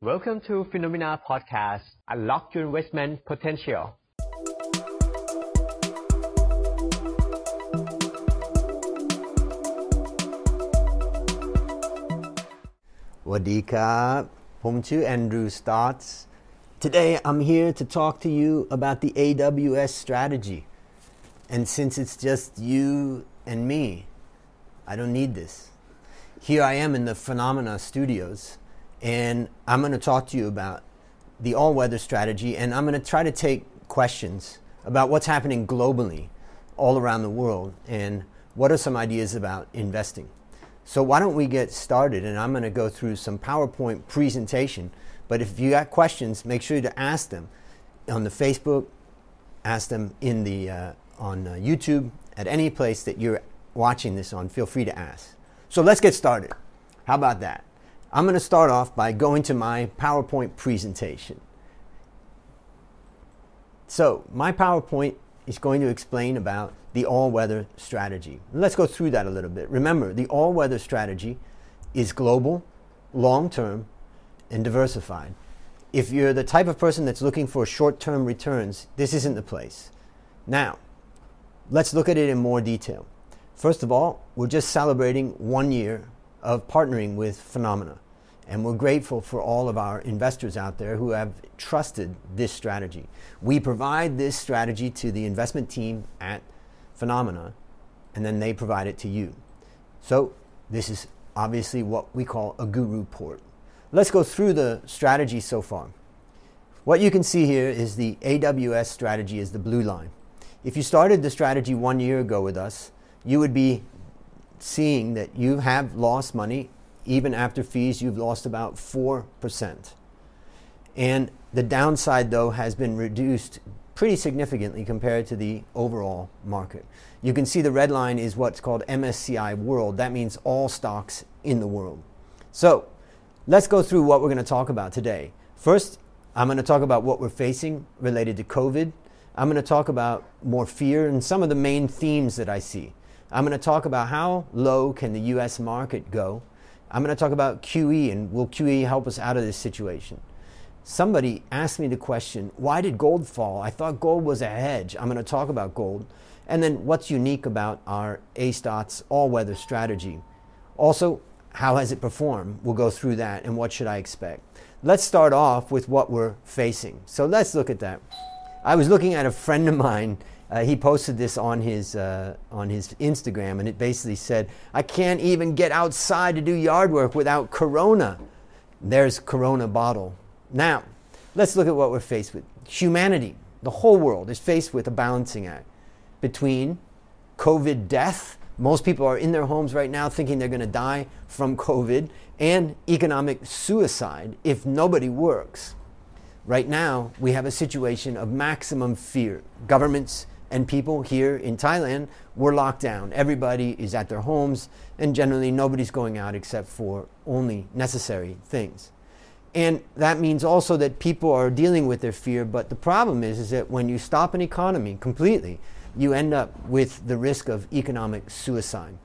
Welcome to FINNOMENA Podcast. Unlock your investment potential. Wadika, Pom Chu Andrew Stotz. Today I'm here to talk to you about the AWS strategy. And since it's just you and me, I don't need this. Here I am in the FINNOMENA Studios and I'm going to talk to you about the all weather strategy and I'm going to try to take questions about what's happening globally all around the world and what are some ideas about investing so why don't we get started? And I'm going to go through some PowerPoint presentation. But if you got questions, make sure to ask them on the Facebook, ask them in the uh, on uh, YouTube, at any place that you're watching this on. Feel free to ask. So let's get started. How about that? I'm going to start off by going to my PowerPoint presentation. So my PowerPoint is going to explain about the all weather strategy. Let's go through that a little bit. Remember, the all weather strategy is global, long term, and diversified. If you're the type of person that's looking for short term returns, this isn't the place. Now, let's look at it in more detail. First of all, we're just celebrating one year of partnering with FINNOMENA. And we're grateful for all of our investors out there who have trusted this strategy. We provide this strategy to the investment team at FINNOMENA, and then they provide it to you. So, this is obviously what we call a guru port. Let's go through the strategy so far. What you can see here is the AWS strategy is the blue line. If you started the strategy one year ago with us, you would be seeing that you have lost money. Even after fees, you've lost about 4%. And the downside, though, has been reduced pretty significantly compared to the overall market. You can see the red line is what's called MSCI World. That means all stocks in the world. So let's go through what we're going to talk about today. First, I'm going to talk about what we're facing related to COVID. I'm going to talk about more fear and some of the main themes that I see. I'm going to talk about how low can the US market go. I'm going to talk about QE and will QE help us out of this situation somebody asked me the question, why did gold fall? I thought gold was a hedge. I'm going to talk about gold. And then what's unique about our A-Stotz all-weather strategy? Also, how has it performed? We'll go through that and what should I expect. Let's start off with what we're facing. So let's look at that. I was looking at a friend of mine. Uh, he posted this on his uh, on his Instagram, and it basically said, "I can't even get outside to do yard work without Corona." There's Corona bottle now, let's look at what we're faced with. Humanity, the whole world, is faced with a balancing act between COVID death. Most people are in their homes right now thinking they're going to die from COVID and economic suicide if nobody works. Right now, we have a situation of maximum fear. Governments and people here in Thailand were locked down. Everybody is at their homes, and generally nobody's going out except for only necessary things. And that means also that people are dealing with their fear. But the problem is, is that when you stop an economy completely, you end up with the risk of economic suicide.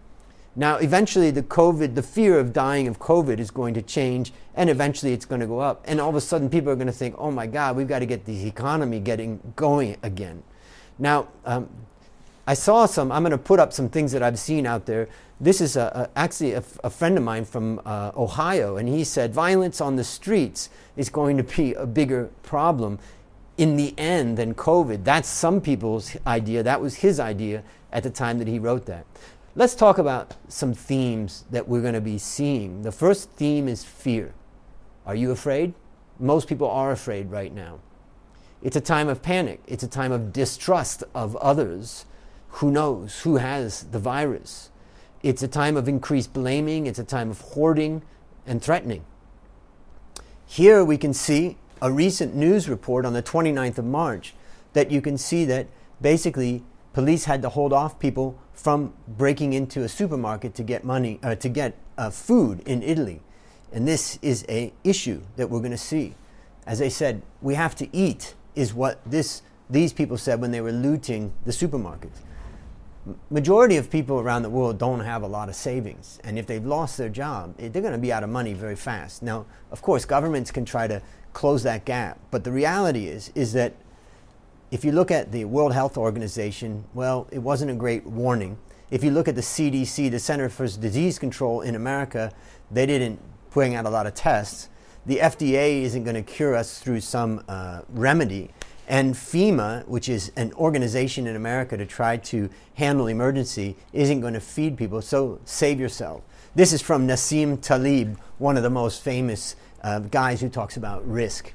Now, eventually, the COVID, the fear of dying of COVID is going to change, and eventually it's going to go up. And all of a sudden, people are going to think, oh my God, we've got to get the economy getting going again. Now, um, I saw some, I'm going to put up some things that I've seen out there this is a, a, actually a, a, friend of mine from uh, Ohio, and he said violence on the streets is going to be a bigger problem in the end than COVID. That's some people's idea. That was his idea at the time that he wrote that. Let's talk about some themes that we're going to be seeing. The first theme is fear. Are you afraid? Most people are afraid right now. It's a time of panic, it's a time of distrust of others. Who knows who has the virus? It's a time of increased blaming, it's a time of hoarding and threatening. Here we can see a recent news report on the 29th of March that you can see that basically police had to hold off people from breaking into a supermarket to get money uh, to get uh, food in Italy. And this is a issue that we're going to see. As I said, we have to eat is what this these people said when they were looting the supermarkets. majority of people around the world don't have a lot of savings and if they've lost their job they're going to be out of money very fast now of course governments can try to close that gap but the reality is is that if you look at the world health organization well it wasn't a great warning if you look at the cdc the center for disease control in america they didn't bring out a lot of tests the fda isn't going to cure us through some uh, remedy and FEMA, which is an organization in America to try to handle emergency, isn't going to feed people. So save yourself. This is from Nassim Taleb, one of the most famous uh, guys who talks about risk.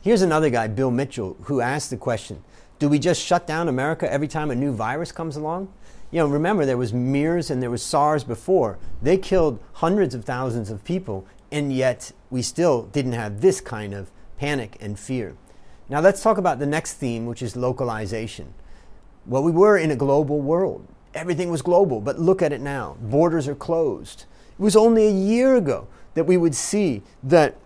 Here's another guy, Bill Mitchell, who asked the question Do we just shut down America every time a new virus comes along? You know, remember there was MERS and there was SARS before. They killed hundreds of thousands of people, and yet we still didn't have this kind of panic and fear. Now let's talk about the next theme, which is localization. Well, we were in a global world. Everything was global, but look at it now. Borders are closed. It was only a year ago that we would see that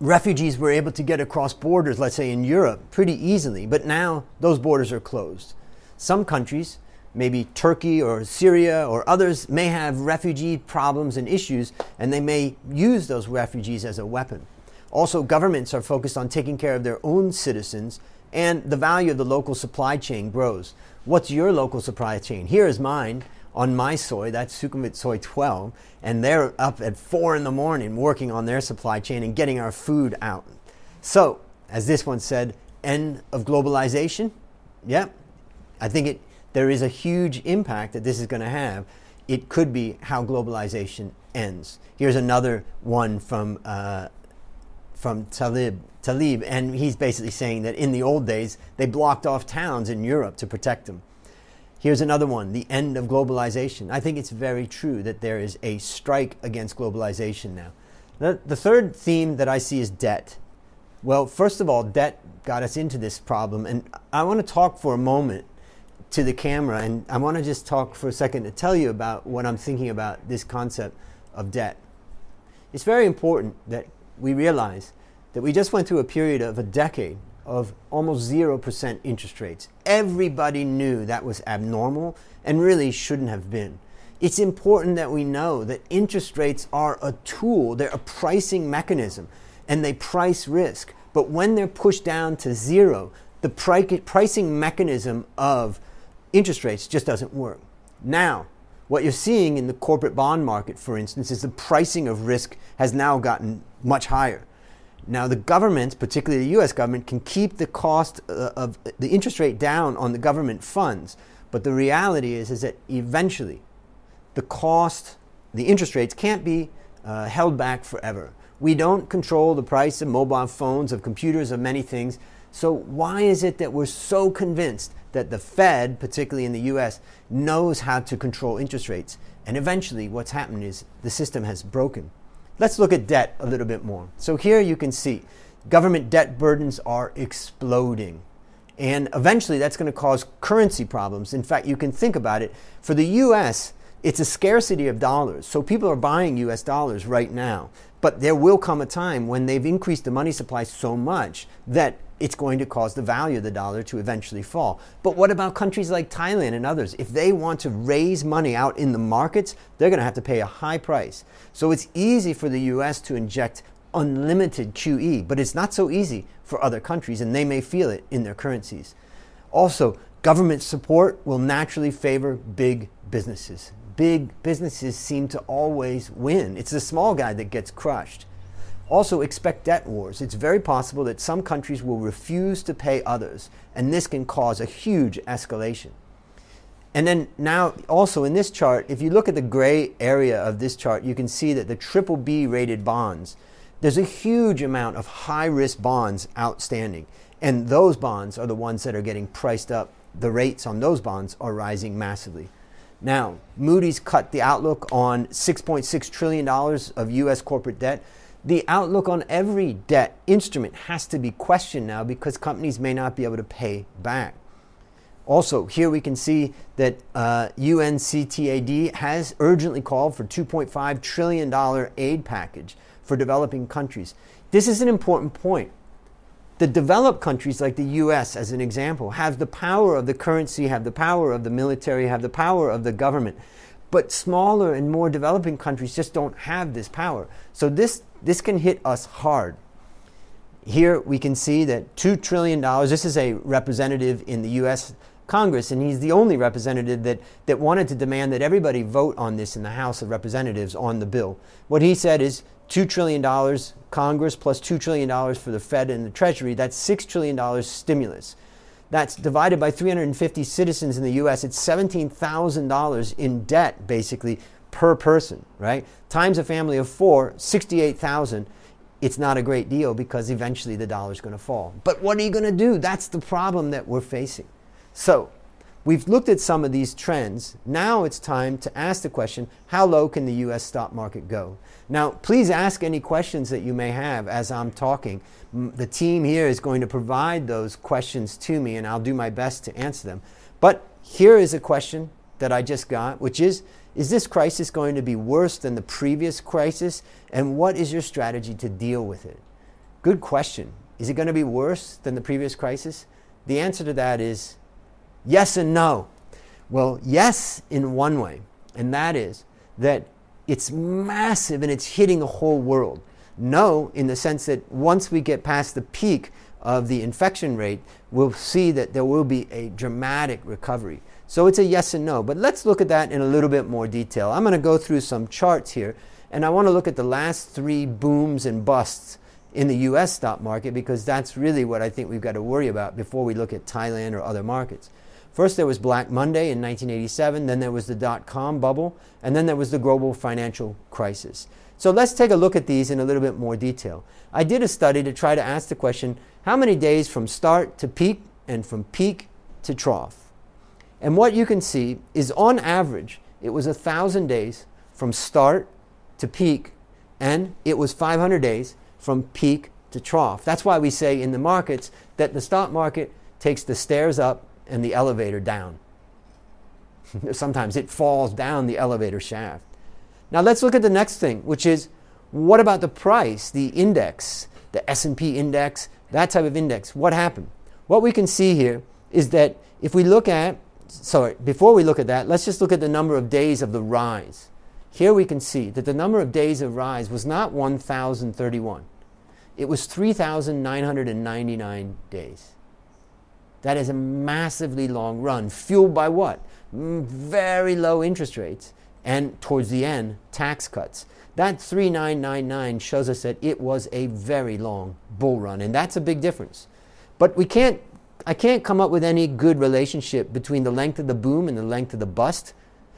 refugees were able to get across borders, let's say in Europe, pretty easily, but now those borders are closed. Some countries, maybe Turkey or Syria or others, may have refugee problems and issues, and they may use those refugees as a weapon. Also, governments are focused on taking care of their own citizens, and the value of the local supply chain grows. What's your local supply chain? Here is mine on my soy, that's Sukhumvit Soy 12, and they're up at 4 in the morning working on their supply chain and getting our food out. So, as this one said, end of globalization? Yep. I think it, there is a huge impact that this is going to have. It could be how globalization ends. Here's another one from uh, from Taleb, Taleb, and he's basically saying that in the old days they blocked off towns in Europe to protect them. Here's another one the end of globalization. I think it's very true that there is a strike against globalization now. The, the third theme that I see is debt. Well, first of all, debt got us into this problem, and I want to talk for a moment to the camera, and I want to just talk for a second to tell you about what I'm thinking about this concept of debt. It's very important that we realize that we just went through a period of a decade of almost 0% interest rates. Everybody knew that was abnormal and really shouldn't have been. It's important that we know that interest rates are a tool, they're a pricing mechanism, and they price risk. But when they're pushed down to zero, the pricing mechanism of interest rates just doesn't work. Now, what you're seeing in the corporate bond market, for instance, is the pricing of risk has now gotten much higher. Now, the government, particularly the US government, can keep the cost uh, of the interest rate down on the government funds. But the reality is, is that eventually the cost, the interest rates can't be uh, held back forever. We don't control the price of mobile phones, of computers, of many things. So, why is it that we're so convinced that the Fed, particularly in the US, knows how to control interest rates? And eventually, what's happened is the system has broken. Let's look at debt a little bit more. So, here you can see government debt burdens are exploding. And eventually, that's going to cause currency problems. In fact, you can think about it. For the US, it's a scarcity of dollars. So people are buying US dollars right now. But there will come a time when they've increased the money supply so much that it's going to cause the value of the dollar to eventually fall. But what about countries like Thailand and others? If they want to raise money out in the markets, they're going to have to pay a high price. So it's easy for the US to inject unlimited QE, but it's not so easy for other countries, and they may feel it in their currencies. Also, government support will naturally favor big businesses big businesses seem to always win. It's the small guy that gets crushed. Also, expect debt wars. It's very possible that some countries will refuse to pay others, and this can cause a huge escalation. And then now, also in this chart, if you look at the gray area of this chart, you can see that the triple B rated bonds, there's a huge amount of high risk bonds outstanding. And those bonds are the ones that are getting priced up. The rates on those bonds are rising massively. Now, Moody's cut the outlook on $6.6 trillion of U.S. corporate debt. The outlook on every debt instrument has to be questioned now because companies may not be able to pay back. Also, here we can see that uh, UNCTAD has urgently called for $2.5 trillion aid package for developing countries. This is an important point. The developed countries, like the US as an example, have the power of the currency, have the power of the military, have the power of the government. But smaller and more developing countries just don't have this power. So this, this can hit us hard. Here we can see that $2 trillion, this is a representative in the US Congress, and he's the only representative that, that wanted to demand that everybody vote on this in the House of Representatives on the bill. What he said is $2 trillion Congress plus $2 trillion for the Fed and the Treasury, that's $6 trillion stimulus. That's divided by 350 citizens in the US, it's $17,000 in debt basically per person, right? Times a family of four, 68,000. It's not a great deal because eventually the dollar's going to fall. But what are you going to do? That's the problem that we're facing. So, we've looked at some of these trends. Now it's time to ask the question how low can the US stock market go? Now, please ask any questions that you may have as I'm talking. The team here is going to provide those questions to me, and I'll do my best to answer them. But here is a question that I just got, which is Is this crisis going to be worse than the previous crisis? And what is your strategy to deal with it? Good question. Is it going to be worse than the previous crisis? The answer to that is Yes and no. Well, yes, in one way, and that is that it's massive and it's hitting the whole world. No, in the sense that once we get past the peak of the infection rate, we'll see that there will be a dramatic recovery. So it's a yes and no. But let's look at that in a little bit more detail. I'm going to go through some charts here, and I want to look at the last three booms and busts in the US stock market because that's really what I think we've got to worry about before we look at Thailand or other markets. First, there was Black Monday in 1987, then there was the dot com bubble, and then there was the global financial crisis. So let's take a look at these in a little bit more detail. I did a study to try to ask the question how many days from start to peak and from peak to trough? And what you can see is on average, it was 1,000 days from start to peak, and it was 500 days from peak to trough. That's why we say in the markets that the stock market takes the stairs up and the elevator down. Sometimes it falls down the elevator shaft. Now let's look at the next thing, which is what about the price, the index, the S&P index, that type of index? What happened? What we can see here is that if we look at sorry, before we look at that, let's just look at the number of days of the rise. Here we can see that the number of days of rise was not 1031. It was 3999 days. That is a massively long run, fueled by what? Mm, very low interest rates, and towards the end, tax cuts. That 3999 shows us that it was a very long bull run, and that's a big difference. But we can't, I can't come up with any good relationship between the length of the boom and the length of the bust.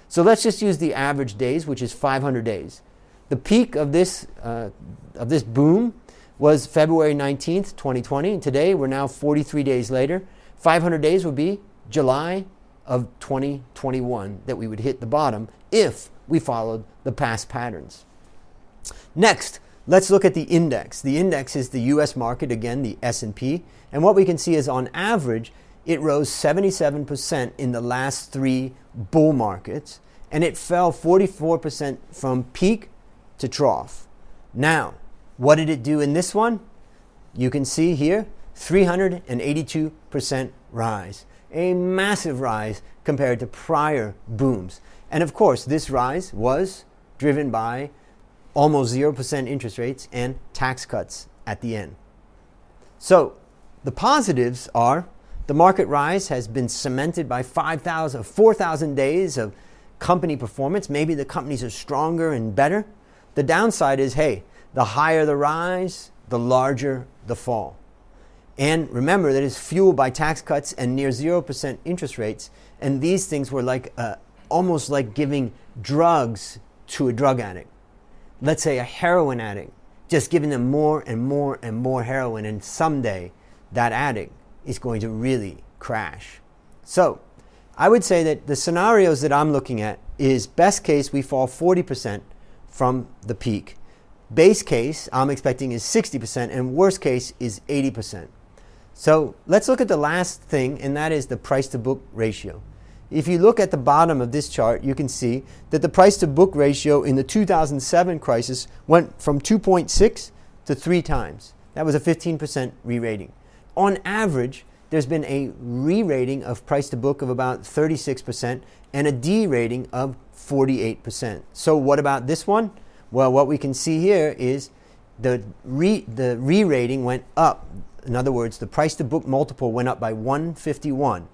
So let's just use the average days, which is 500 days. The peak of this, uh, of this boom was February 19th, 2020, and today we're now 43 days later. 500 days would be July of 2021 that we would hit the bottom if we followed the past patterns. Next, let's look at the index. The index is the US market again, the S&P, and what we can see is on average it rose 77% in the last 3 bull markets and it fell 44% from peak to trough. Now, what did it do in this one? You can see here 382% rise, a massive rise compared to prior booms. And of course, this rise was driven by almost 0% interest rates and tax cuts at the end. So, the positives are the market rise has been cemented by 5,000, 4,000 days of company performance. Maybe the companies are stronger and better. The downside is hey, the higher the rise, the larger the fall. And remember that it's fueled by tax cuts and near 0% interest rates. And these things were like uh, almost like giving drugs to a drug addict. Let's say a heroin addict, just giving them more and more and more heroin. And someday that addict is going to really crash. So I would say that the scenarios that I'm looking at is best case, we fall 40% from the peak. Base case, I'm expecting is 60%, and worst case is 80%. So let's look at the last thing, and that is the price to book ratio. If you look at the bottom of this chart, you can see that the price to book ratio in the 2007 crisis went from 2.6 to 3 times. That was a 15% re rating. on average, there's been a re rating of price to book of about 36% and a de rating of 48%. So, what about this one? Well, what we can see here is the re, the re rating went up. In other words, the price to book multiple went up by 151.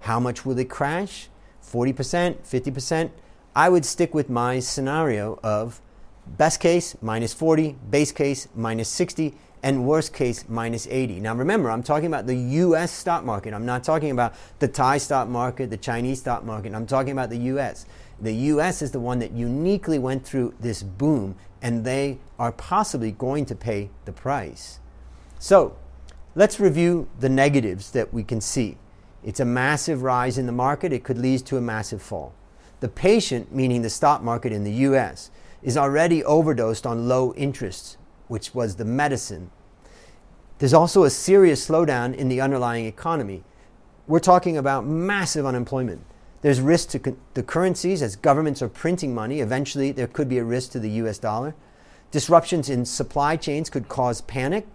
How much will it crash? 40%, 50%? I would stick with my scenario of best case minus 40, base case minus 60, and worst case minus 80. Now remember, I'm talking about the US stock market. I'm not talking about the Thai stock market, the Chinese stock market. I'm talking about the US. The US is the one that uniquely went through this boom, and they are possibly going to pay the price. So let's review the negatives that we can see. It's a massive rise in the market, it could lead to a massive fall. The patient, meaning the stock market in the US, is already overdosed on low interest, which was the medicine. There's also a serious slowdown in the underlying economy. We're talking about massive unemployment. There's risk to the currencies as governments are printing money. Eventually, there could be a risk to the US dollar. Disruptions in supply chains could cause panic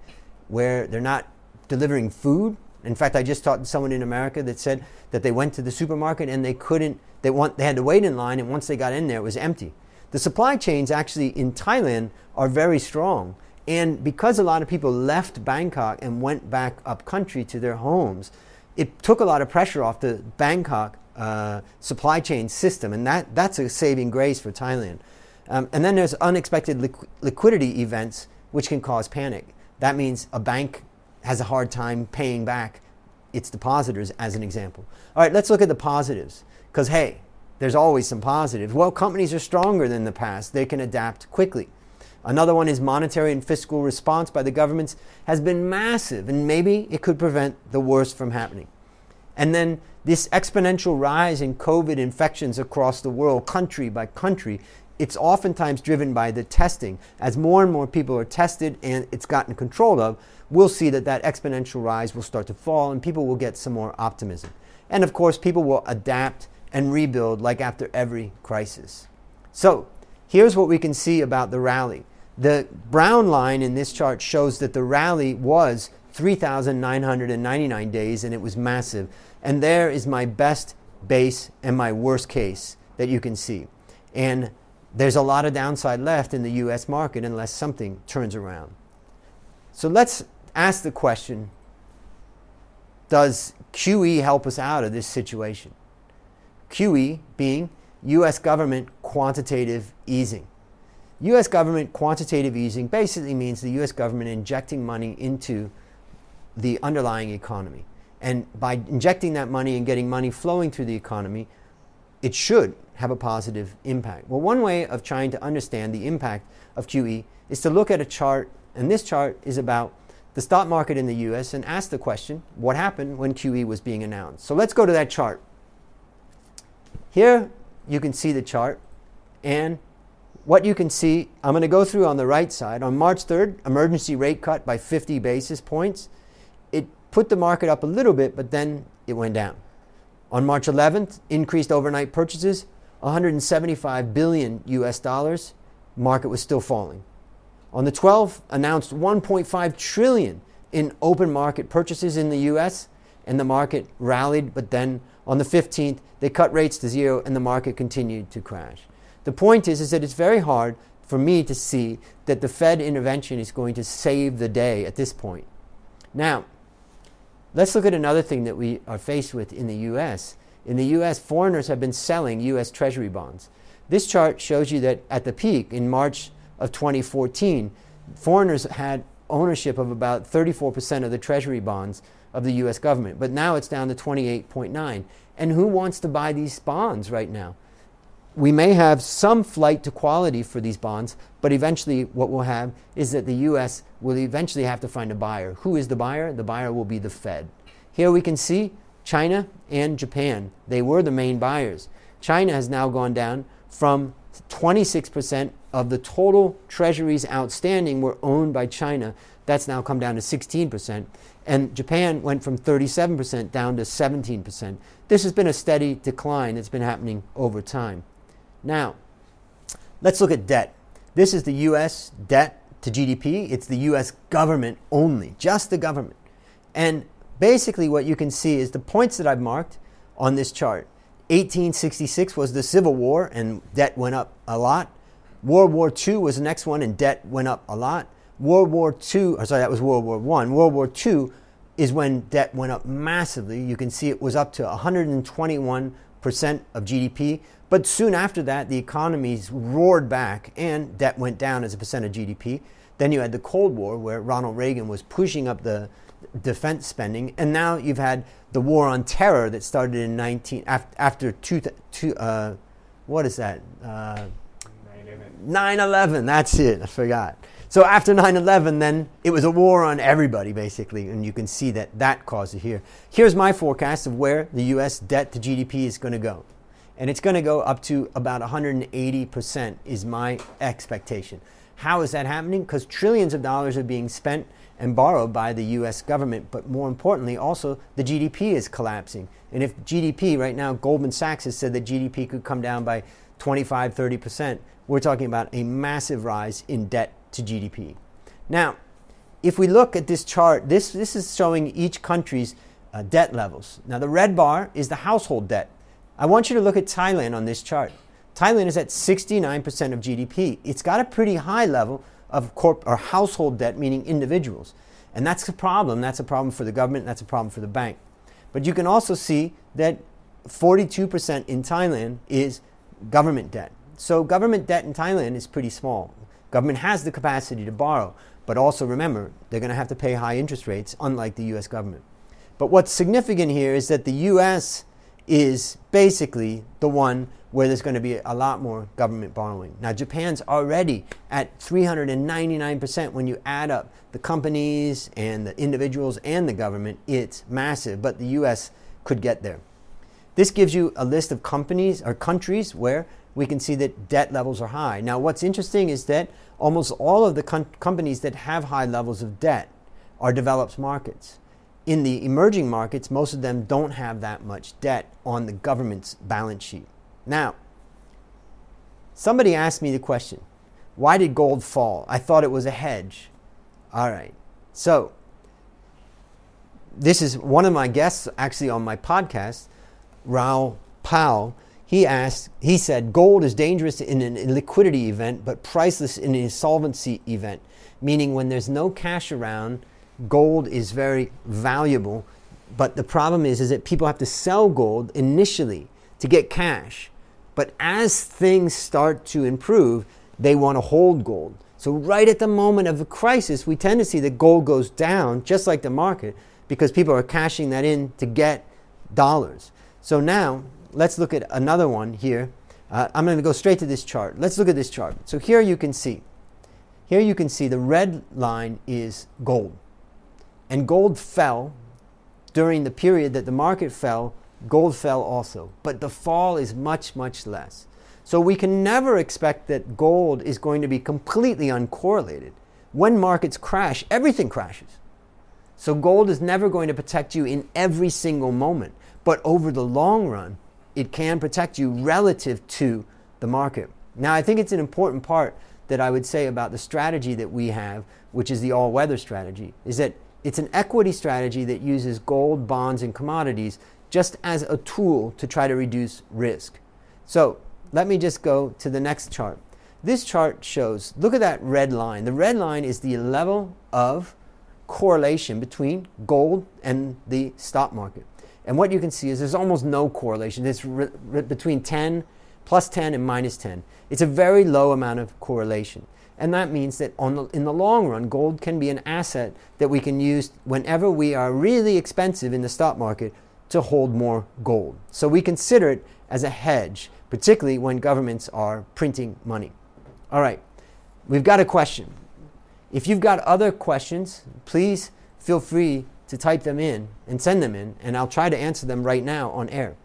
where they're not delivering food. In fact, I just talked to someone in America that said that they went to the supermarket and they couldn't, they, want, they had to wait in line, and once they got in there, it was empty. The supply chains actually in Thailand are very strong. And because a lot of people left Bangkok and went back up country to their homes, it took a lot of pressure off the Bangkok uh, supply chain system. And that, that's a saving grace for Thailand. Um, and then there's unexpected liqu- liquidity events which can cause panic. That means a bank has a hard time paying back its depositors, as an example. All right, let's look at the positives. Because, hey, there's always some positives. Well, companies are stronger than the past, they can adapt quickly. Another one is monetary and fiscal response by the governments has been massive, and maybe it could prevent the worst from happening. And then this exponential rise in COVID infections across the world, country by country, it's oftentimes driven by the testing. As more and more people are tested and it's gotten control of, we'll see that that exponential rise will start to fall and people will get some more optimism. And of course, people will adapt and rebuild like after every crisis. So, here's what we can see about the rally. The brown line in this chart shows that the rally was 3,999 days and it was massive. And there is my best base and my worst case that you can see. And there's a lot of downside left in the US market unless something turns around. So let's ask the question Does QE help us out of this situation? QE being US government quantitative easing. US government quantitative easing basically means the US government injecting money into the underlying economy. And by injecting that money and getting money flowing through the economy, it should have a positive impact. Well, one way of trying to understand the impact of QE is to look at a chart, and this chart is about the stock market in the US and ask the question what happened when QE was being announced? So let's go to that chart. Here you can see the chart and what you can see, I'm going to go through on the right side. On March 3rd, emergency rate cut by 50 basis points. It put the market up a little bit, but then it went down. On March 11th, increased overnight purchases, 175 billion US dollars. Market was still falling. On the 12th, announced 1.5 trillion in open market purchases in the US, and the market rallied, but then on the 15th, they cut rates to zero and the market continued to crash. The point is, is that it's very hard for me to see that the Fed intervention is going to save the day at this point. Now, let's look at another thing that we are faced with in the US. In the US, foreigners have been selling US Treasury bonds. This chart shows you that at the peak in March of 2014, foreigners had ownership of about 34% of the Treasury bonds of the US government, but now it's down to 28.9. And who wants to buy these bonds right now? We may have some flight to quality for these bonds, but eventually what we'll have is that the US will eventually have to find a buyer. Who is the buyer? The buyer will be the Fed. Here we can see China and Japan. They were the main buyers. China has now gone down from 26% of the total treasuries outstanding were owned by China. That's now come down to 16%. And Japan went from 37% down to 17%. This has been a steady decline that's been happening over time. Now, let's look at debt. This is the US debt to GDP. It's the US government only, just the government. And basically what you can see is the points that I've marked on this chart. 1866 was the Civil War and debt went up a lot. World War II was the next one and debt went up a lot. World War II, or sorry, that was World War I. World War II is when debt went up massively. You can see it was up to 121% of GDP. But soon after that, the economies roared back and debt went down as a percent of GDP. Then you had the Cold War, where Ronald Reagan was pushing up the defense spending. And now you've had the war on terror that started in 19, after two, two uh, what is that? Uh, 9 11. That's it. I forgot. So after 9 11, then it was a war on everybody, basically, and you can see that that caused it here. Here's my forecast of where the US debt to GDP is going to go. And it's going to go up to about 180%, is my expectation. How is that happening? Because trillions of dollars are being spent and borrowed by the US government, but more importantly, also the GDP is collapsing. And if GDP, right now, Goldman Sachs has said that GDP could come down by 25, 30%, we're talking about a massive rise in debt to GDP. Now, if we look at this chart, this, this is showing each country's uh, debt levels. Now, the red bar is the household debt. I want you to look at Thailand on this chart. Thailand is at 69% of GDP. It's got a pretty high level of corp or household debt, meaning individuals. And that's a problem. That's a problem for the government, that's a problem for the bank. But you can also see that 42% in Thailand is government debt. So government debt in Thailand is pretty small. Government has the capacity to borrow, but also remember, they're going to have to pay high interest rates, unlike the US government. But what's significant here is that the US is basically the one where there's going to be a lot more government borrowing. Now, Japan's already at 399% when you add up the companies and the individuals and the government. It's massive, but the US could get there. This gives you a list of companies or countries where we can see that debt levels are high. Now, what's interesting is that almost all of the com- companies that have high levels of debt are developed markets. In the emerging markets, most of them don't have that much debt on the government's balance sheet. Now, somebody asked me the question why did gold fall? I thought it was a hedge. All right. So, this is one of my guests actually on my podcast, Raoul Pal he asked, he said, gold is dangerous in an liquidity event, but priceless in an insolvency event, meaning when there's no cash around, gold is very valuable. But the problem is, is that people have to sell gold initially to get cash. But as things start to improve, they want to hold gold. So right at the moment of a crisis, we tend to see that gold goes down, just like the market, because people are cashing that in to get dollars. So now let's look at another one here. Uh, I'm going to go straight to this chart. Let's look at this chart. So here you can see, here you can see the red line is gold. And gold fell during the period that the market fell, gold fell also. But the fall is much, much less. So we can never expect that gold is going to be completely uncorrelated. When markets crash, everything crashes. So gold is never going to protect you in every single moment. But over the long run, it can protect you relative to the market. Now, I think it's an important part that I would say about the strategy that we have, which is the all weather strategy, is that it's an equity strategy that uses gold, bonds, and commodities just as a tool to try to reduce risk. So let me just go to the next chart. This chart shows, look at that red line. The red line is the level of correlation between gold and the stock market. And what you can see is there's almost no correlation. It's re- re- between 10, plus 10, and minus 10. It's a very low amount of correlation. And that means that the, in the long run, gold can be an asset that we can use whenever we are really expensive in the stock market to hold more gold. So we consider it as a hedge, particularly when governments are printing money. All right, we've got a question. If you've got other questions, please feel free to type them in and send them in, and I'll try to answer them right now on air.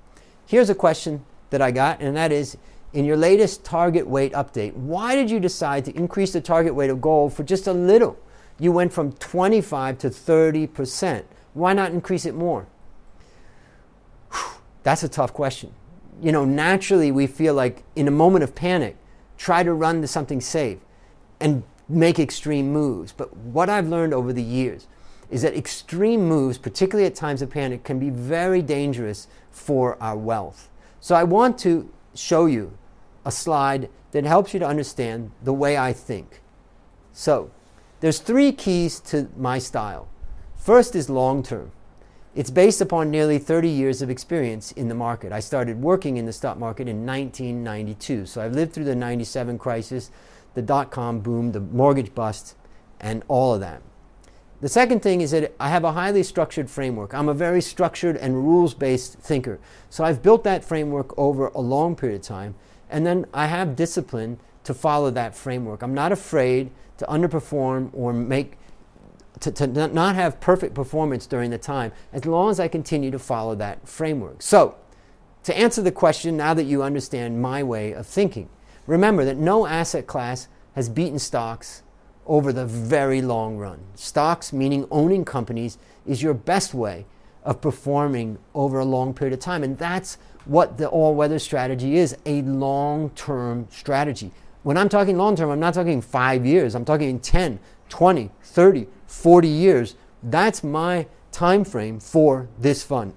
Here's a question that I got, and that is in your latest target weight update, why did you decide to increase the target weight of gold for just a little? You went from 25 to 30%. Why not increase it more? That's a tough question. You know, naturally we feel like in a moment of panic, try to run to something safe and make extreme moves. But what I've learned over the years is that extreme moves, particularly at times of panic, can be very dangerous for our wealth. So I want to show you a slide that helps you to understand the way I think. So, there's three keys to my style. First is long term. It's based upon nearly 30 years of experience in the market. I started working in the stock market in 1992. So I've lived through the 97 crisis, the dot com boom, the mortgage bust, and all of that. The second thing is that I have a highly structured framework. I'm a very structured and rules based thinker. So I've built that framework over a long period of time, and then I have discipline to follow that framework. I'm not afraid to underperform or make to, to not have perfect performance during the time as long as I continue to follow that framework. So, to answer the question, now that you understand my way of thinking, remember that no asset class has beaten stocks over the very long run. Stocks, meaning owning companies, is your best way of performing over a long period of time. And that's what the all weather strategy is a long term strategy. When I'm talking long term, I'm not talking five years, I'm talking 10, 20, 30, 40 years. That's my time frame for this fund.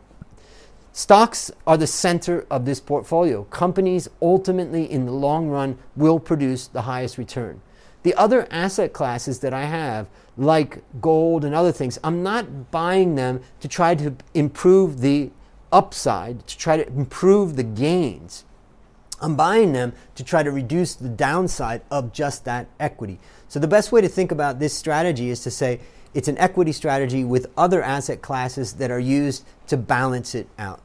Stocks are the center of this portfolio. Companies ultimately, in the long run, will produce the highest return. The other asset classes that I have, like gold and other things, I'm not buying them to try to improve the upside, to try to improve the gains. I'm buying them to try to reduce the downside of just that equity. So, the best way to think about this strategy is to say it's an equity strategy with other asset classes that are used to balance it out.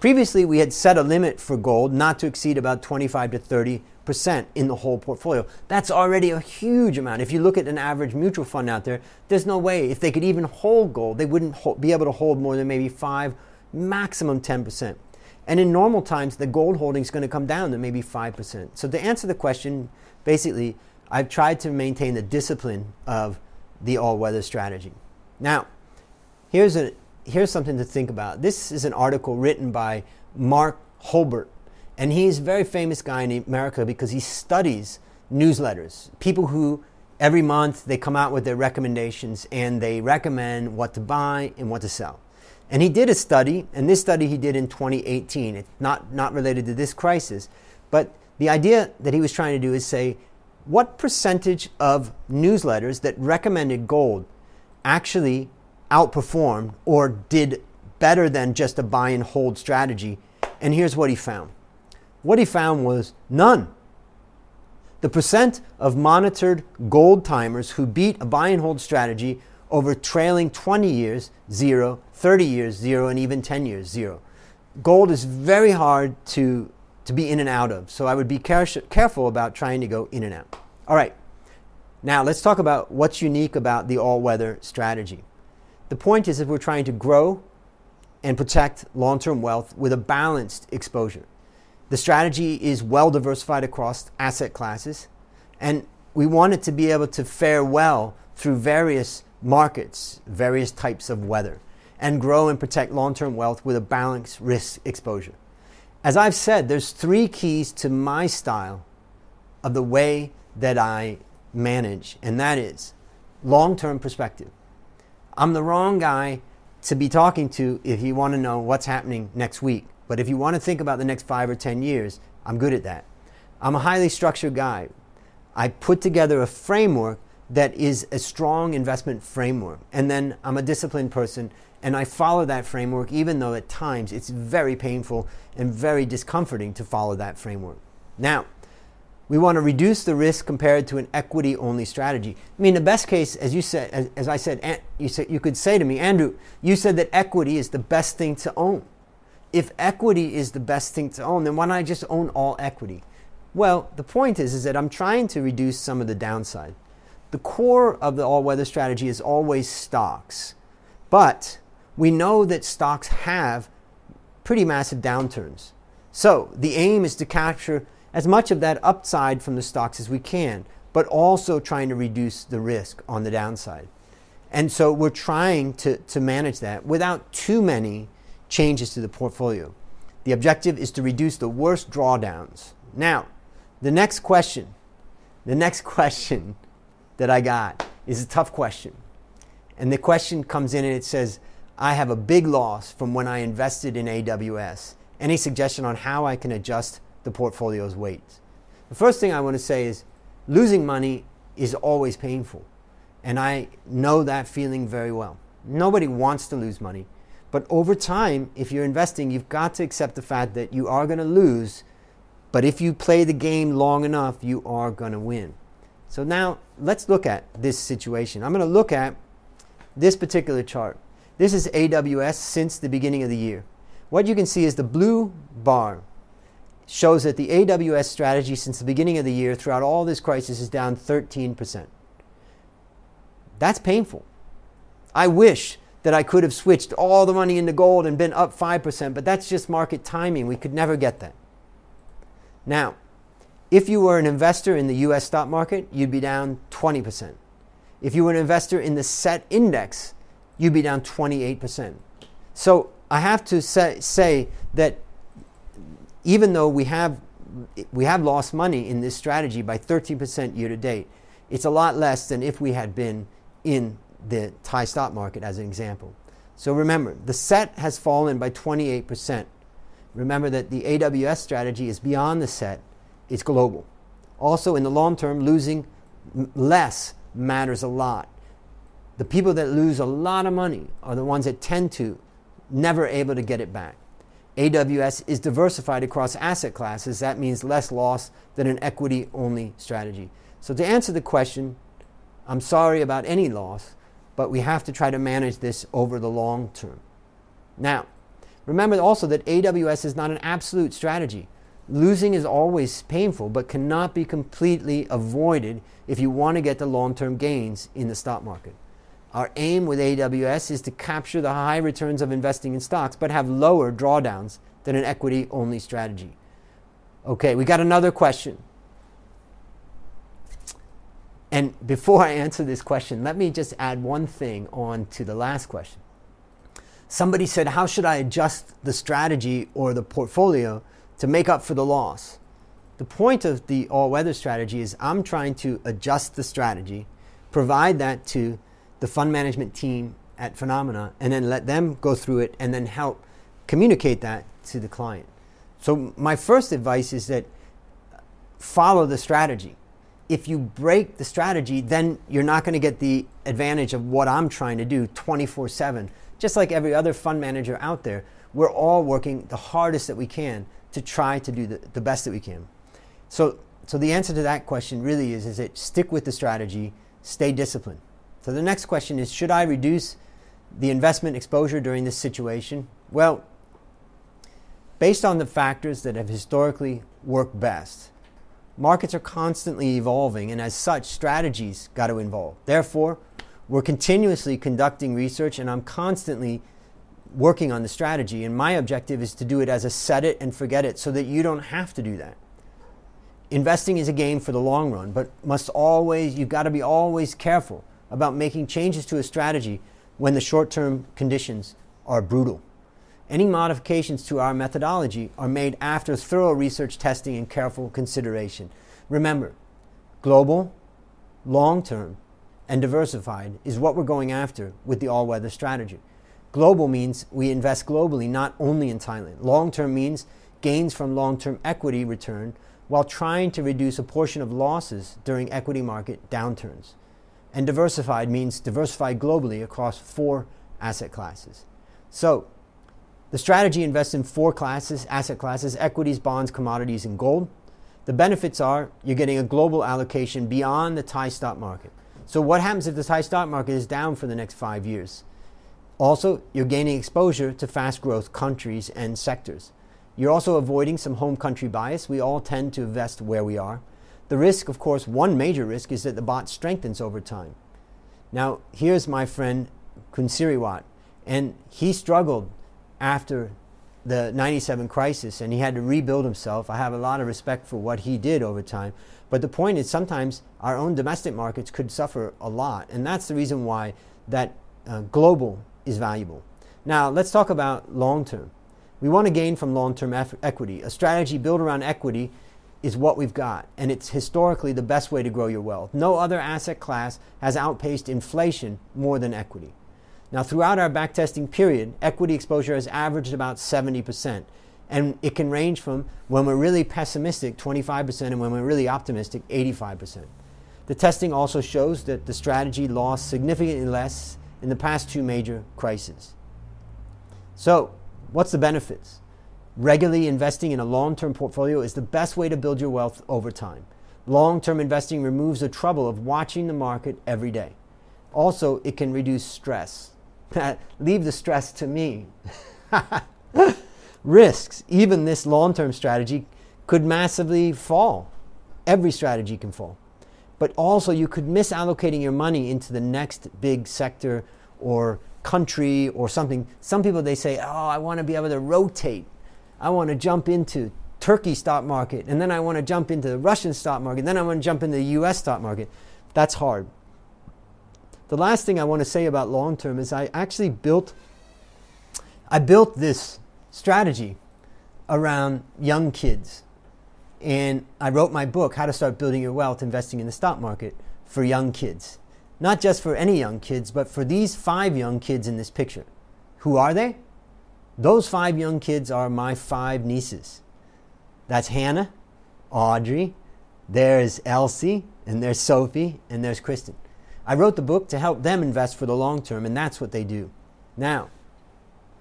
Previously, we had set a limit for gold not to exceed about 25 to 30 percent in the whole portfolio. That's already a huge amount. If you look at an average mutual fund out there, there's no way if they could even hold gold, they wouldn't be able to hold more than maybe 5, maximum 10%. And in normal times, the gold holding is going to come down to maybe 5%. So to answer the question, basically, I've tried to maintain the discipline of the all-weather strategy. Now, here's a here's something to think about. This is an article written by Mark Hulbert, and he's a very famous guy in America because he studies newsletters. People who every month they come out with their recommendations and they recommend what to buy and what to sell. And he did a study, and this study he did in 2018. It's not, not related to this crisis, but the idea that he was trying to do is say, what percentage of newsletters that recommended gold actually outperformed or did better than just a buy and hold strategy? And here's what he found what he found was none. The percent of monitored gold timers who beat a buy and hold strategy over trailing 20 years, zero, 30 years, zero, and even 10 years, zero. Gold is very hard to, to be in and out of, so I would be care- careful about trying to go in and out. All right, now let's talk about what's unique about the all weather strategy. The point is that we're trying to grow and protect long term wealth with a balanced exposure. The strategy is well diversified across asset classes, and we want it to be able to fare well through various markets, various types of weather, and grow and protect long term wealth with a balanced risk exposure. As I've said, there's three keys to my style of the way that I manage, and that is long term perspective. I'm the wrong guy to be talking to if you want to know what's happening next week. But if you want to think about the next five or 10 years, I'm good at that. I'm a highly structured guy. I put together a framework that is a strong investment framework. And then I'm a disciplined person and I follow that framework, even though at times it's very painful and very discomforting to follow that framework. Now, we want to reduce the risk compared to an equity only strategy. I mean, the best case, as you said, as, as I said, you, said, you could say to me, Andrew, you said that equity is the best thing to own if equity is the best thing to own, then why don't I just own all equity? Well, the point is, is that I'm trying to reduce some of the downside. The core of the all-weather strategy is always stocks. But we know that stocks have pretty massive downturns. So the aim is to capture as much of that upside from the stocks as we can, but also trying to reduce the risk on the downside. And so we're trying to, to manage that without too many changes to the portfolio. The objective is to reduce the worst drawdowns. Now, the next question, the next question that I got is a tough question. And the question comes in and it says, I have a big loss from when I invested in AWS. Any suggestion on how I can adjust the portfolio's weights? The first thing I want to say is losing money is always painful. And I know that feeling very well. Nobody wants to lose money. But over time, if you're investing, you've got to accept the fact that you are going to lose. But if you play the game long enough, you are going to win. So now let's look at this situation. I'm going to look at this particular chart. This is AWS since the beginning of the year. What you can see is the blue bar shows that the AWS strategy since the beginning of the year throughout all this crisis is down 13%. That's painful. I wish that I could have switched all the money into gold and been up 5%, but that's just market timing. We could never get that. Now, if you were an investor in the US stock market, you'd be down 20%. If you were an investor in the SET index, you'd be down 28%. So I have to say, say that even though we have, we have lost money in this strategy by 13% year to date, it's a lot less than if we had been in the Thai stock market as an example. So remember, the SET has fallen by 28%. Remember that the AWS strategy is beyond the SET, it's global. Also, in the long term, losing less matters a lot. The people that lose a lot of money are the ones that tend to never able to get it back. AWS is diversified across asset classes. That means less loss than an equity only strategy. So, to answer the question, I'm sorry about any loss, but we have to try to manage this over the long term. Now, remember also that AWS is not an absolute strategy. Losing is always painful, but cannot be completely avoided if you want to get the long term gains in the stock market. Our aim with AWS is to capture the high returns of investing in stocks, but have lower drawdowns than an equity only strategy. Okay, we got another question. And before I answer this question, let me just add one thing on to the last question. Somebody said, How should I adjust the strategy or the portfolio to make up for the loss? The point of the all weather strategy is I'm trying to adjust the strategy, provide that to the fund management team at FINNOMENA and then let them go through it and then help communicate that to the client. So, my first advice is that follow the strategy. If you break the strategy, then you're not going to get the advantage of what I'm trying to do 24 7. Just like every other fund manager out there, we're all working the hardest that we can to try to do the, the best that we can. So, so the answer to that question really is, is that stick with the strategy, stay disciplined. So the next question is Should I reduce the investment exposure during this situation? Well, based on the factors that have historically worked best, markets are constantly evolving, and as such, strategies got to evolve. Therefore, we're continuously conducting research, and I'm constantly working on the strategy. And my objective is to do it as a set it and forget it so that you don't have to do that. Investing is a game for the long run, but must always, you've got to be always careful about making changes to a strategy when the short term conditions are brutal. Any modifications to our methodology are made after thorough research testing and careful consideration. Remember, global, long term, and diversified is what we're going after with the all weather strategy. Global means we invest globally, not only in Thailand. Long term means gains from long term equity return while trying to reduce a portion of losses during equity market downturns. And diversified means diversified globally across four asset classes. So, the strategy invests in four classes, asset classes equities, bonds, commodities, and gold. The benefits are you're getting a global allocation beyond the Thai stock market. So, what happens if the Thai stock market is down for the next five years? Also, you're gaining exposure to fast growth countries and sectors. You're also avoiding some home country bias. We all tend to invest where we are. The risk, of course, one major risk is that the baht strengthens over time. Now, here's my friend Khun Sirivat, and he struggled after the 97 crisis and he had to rebuild himself. I have a lot of respect for what he did over time. But the point is, sometimes our own domestic markets could suffer a lot, and that's the reason why that uh, global is valuable. Now, let's talk about long term. We want to gain from long term equity. A strategy built around equity is what we've got, and it's historically the best way to grow your wealth. No other asset class has outpaced inflation more than equity. Now, throughout our backtesting period, equity exposure has averaged about 70%. And it can range from when we're really pessimistic, 25%, and when we're really optimistic, 85%. The testing also shows that the strategy lost significantly less in the past two major crises. So, what's the benefits? Regularly investing in a long term portfolio is the best way to build your wealth over time. Long term investing removes the trouble of watching the market every day. Also, it can reduce stress. Leave the stress to me. Risks, even this long term strategy, could massively fall. Every strategy can fall. But also, you could miss allocating your money into the next big sector or country or something. Some people they say, "Oh, I want to be able to rotate. I want to jump into Turkey stock market, and then I want to jump into the Russian stock market, and then I want to jump into the U.S. stock market." That's hard. The last thing I want to say about long term is I actually built I built this strategy around young kids. And I wrote my book, How to Start Building Your Wealth Investing in the Stock Market, for young kids. Not just for any young kids, but for these five young kids in this picture. Who are they? Those five young kids are my five nieces. That's Hannah, Audrey, there's Elsie, and there's Sophie, and there's Kristen. I wrote the book to help them invest for the long term, and that's what they do. Now,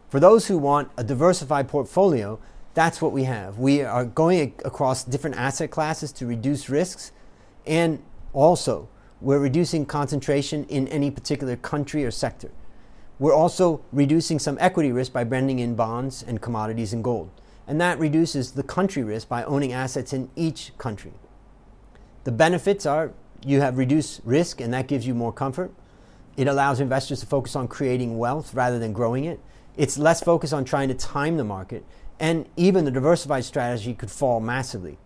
for those who want a diversified portfolio, that's what we have. We are going across different asset classes to reduce risks, and also we're reducing concentration in any particular country or sector. We're also reducing some equity risk by blending in bonds and commodities and gold. And that reduces the country risk by owning assets in each country. The benefits are you have reduced risk, and that gives you more comfort. It allows investors to focus on creating wealth rather than growing it. It's less focused on trying to time the market, and even the diversified strategy could fall massively.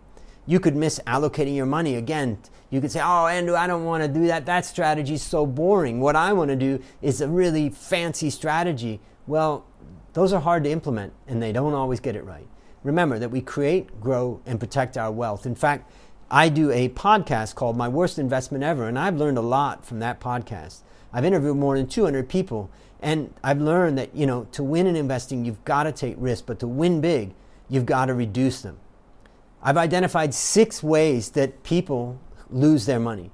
You could miss allocating your money again. You could say, "Oh, Andrew, I don't want to do that. That strategy is so boring. What I want to do is a really fancy strategy." Well, those are hard to implement, and they don't always get it right. Remember that we create, grow, and protect our wealth. In fact, I do a podcast called My Worst Investment Ever, and I've learned a lot from that podcast. I've interviewed more than 200 people, and I've learned that, you know, to win in investing, you've got to take risks, but to win big, you've got to reduce them. I've identified six ways that people lose their money.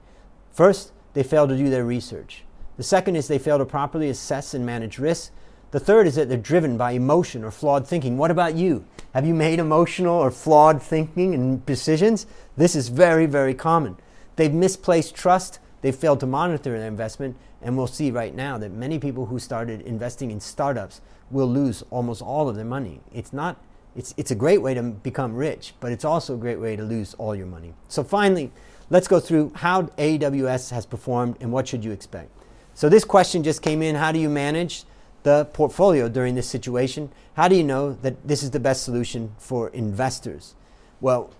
First, they fail to do their research. The second is they fail to properly assess and manage risks. The third is that they're driven by emotion or flawed thinking. What about you? Have you made emotional or flawed thinking and decisions? This is very, very common. They've misplaced trust, they've failed to monitor their investment, and we'll see right now that many people who started investing in startups will lose almost all of their money. It's not it's, it's a great way to become rich, but it's also a great way to lose all your money. So finally, let's go through how AWS has performed and what should you expect. So this question just came in, how do you manage the portfolio during this situation? How do you know that this is the best solution for investors? Well,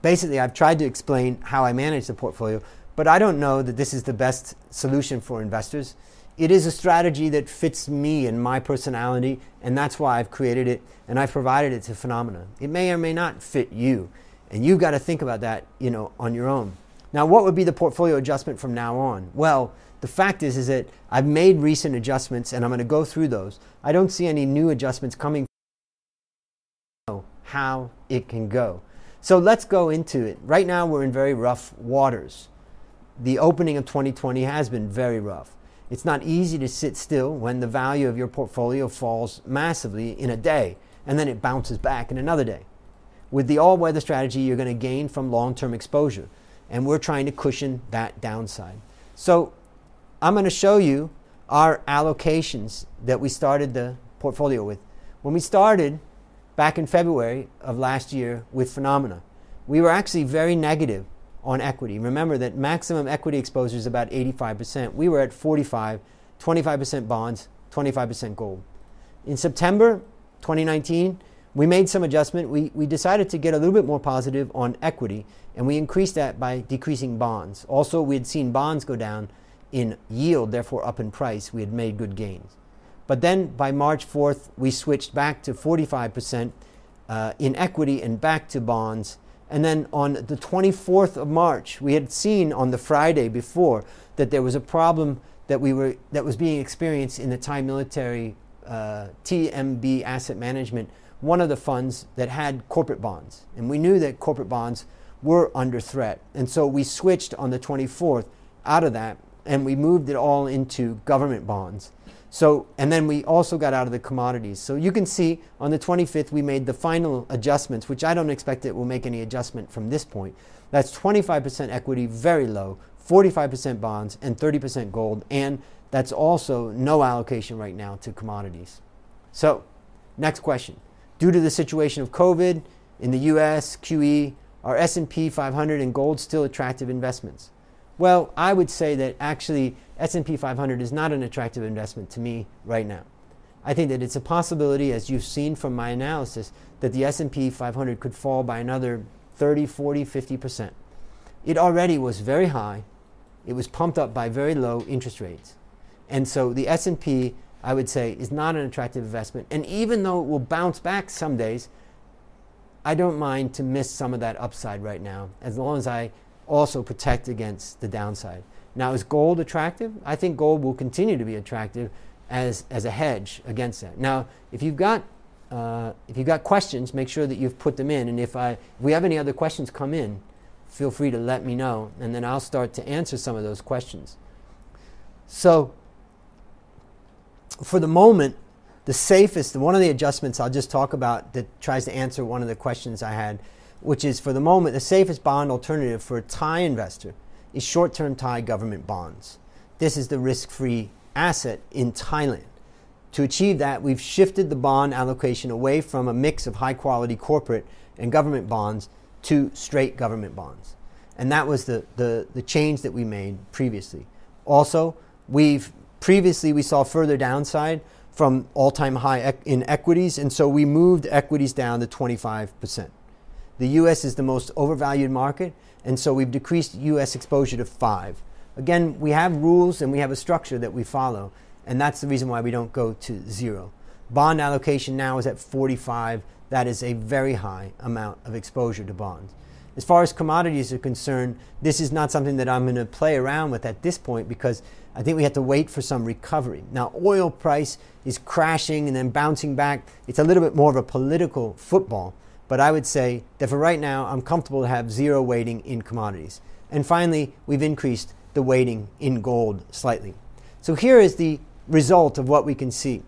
basically, I've tried to explain how I manage the portfolio, but I don't know that this is the best solution for investors. It is a strategy that fits me and my personality, and that's why I've created it and I've provided it to FINNOMENA. It may or may not fit you, and you've got to think about that, you know, on your own. Now, what would be the portfolio adjustment from now on? Well, the fact is, is that I've made recent adjustments and I'm going to go through those. I don't see any new adjustments coming. How it can go. So let's go into it. Right now, we're in very rough waters. The opening of 2020 has been very rough. It's not easy to sit still when the value of your portfolio falls massively in a day and then it bounces back in another day. With the all weather strategy, you're going to gain from long term exposure, and we're trying to cushion that downside. So I'm going to show you our allocations that we started the portfolio with. When we started back in February of last year with FINNOMENA, we were actually very negative on equity. Remember that maximum equity exposure is about 85%. We were at 45, 25% bonds, 25% gold. In September 2019, we made some adjustment. We, we decided to get a little bit more positive on equity, and we increased that by decreasing bonds. Also, we had seen bonds go down in yield, therefore up in price, we had made good gains. But then by March 4th, we switched back to 45% uh, in equity and back to bonds. And then on the 24th of March, we had seen on the Friday before that there was a problem that we were that was being experienced in the Thai military uh, TMB asset management, one of the funds that had corporate bonds, and we knew that corporate bonds were under threat, and so we switched on the 24th out of that, and we moved it all into government bonds. So, and then we also got out of the commodities. So you can see on the 25th we made the final adjustments, which I don't expect it will make any adjustment from this point. That's 25% equity, very low, 45% bonds, and 30% gold. And that's also no allocation right now to commodities. So, next question. Due to the situation of COVID in the US, QE, are S&P 500 and gold still attractive investments? Well, I would say that actually S&P 500 is not an attractive investment to me right now. I think that it's a possibility as you've seen from my analysis that the S&P 500 could fall by another 30, 40, 50%. It already was very high it was pumped up by very low interest rates. And so the S&P, I would say, is not an attractive investment. And even though it will bounce back some days, I don't mind to miss some of that upside right now, as long as I also protect against the downside. Now, is gold attractive? I think gold will continue to be attractive as, as a hedge against that. Now, if you've got uh, if you've got questions, make sure that you've put them in. And if I if we have any other questions come in, feel free to let me know, and then I'll start to answer some of those questions. So, for the moment, the safest, one of the adjustments I'll just talk about that tries to answer one of the questions I had, which is for the moment, the safest bond alternative for a Thai investor is short term Thai government bonds. This is the risk free asset in Thailand. To achieve that, we've shifted the bond allocation away from a mix of high quality corporate and government bonds to straight government bonds. And that was the, the, the change that we made previously. Also, we've previously we saw further downside from all-time high in equities, and so we moved equities down to 25%. The U.S. is the most overvalued market, and so we've decreased U.S. exposure to five. Again, we have rules and we have a structure that we follow, and that's the reason why we don't go to zero. Bond allocation now is at 45 that is a very high amount of exposure to bonds. As far as commodities are concerned, this is not something that I'm going to play around with at this point because I think we have to wait for some recovery. Now, oil price is crashing and then bouncing back. It's a little bit more of a political football, but I would say that for right now, I'm comfortable to have zero weighting in commodities. And finally, we've increased the weighting in gold slightly. So here is the result of what we can see.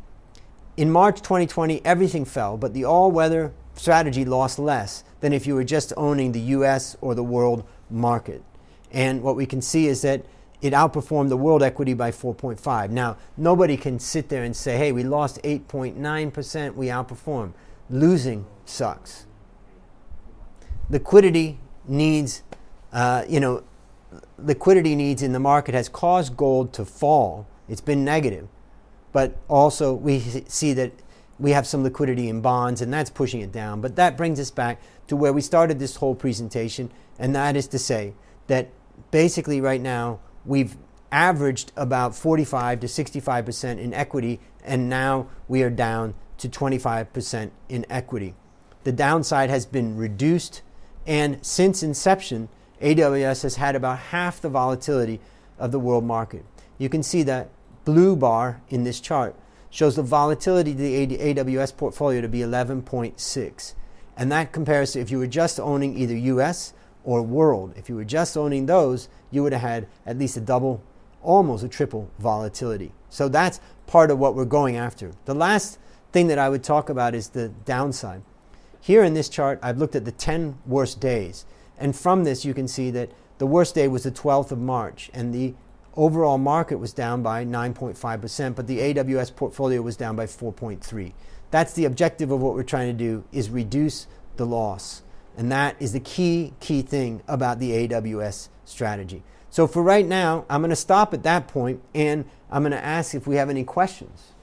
In March 2020, everything fell, but the all weather strategy lost less than if you were just owning the US or the world market. And what we can see is that it outperformed the world equity by 4.5. Now, nobody can sit there and say, hey, we lost 8.9%, we outperformed. Losing sucks. Liquidity needs, uh, you know, liquidity needs in the market has caused gold to fall. It's been negative but also we see that we have some liquidity in bonds and that's pushing it down. But that brings us back to where we started this whole presentation, and that is to say that basically right now we've averaged about 45 to 65% in equity, and now we are down to 25% in equity. The downside has been reduced, and since inception, AWS has had about half the volatility of the world market. You can see that blue bar in this chart shows the volatility of the AWS portfolio to be 11.6. And that compares to if you were just owning either US or world. If you were just owning those, you would have had at least a double, almost a triple volatility. So that's part of what we're going after. The last thing that I would talk about is the downside. Here in this chart, I've looked at the 10 worst days. And from this, you can see that the worst day was the 12th of March, and the Overall market was down by 9.5%, but the AWS portfolio was down by 4.3. That's the objective of what we're trying to do is reduce the loss. And that is the key key thing about the AWS strategy. So for right now, I'm going to stop at that point and I'm going to ask if we have any questions.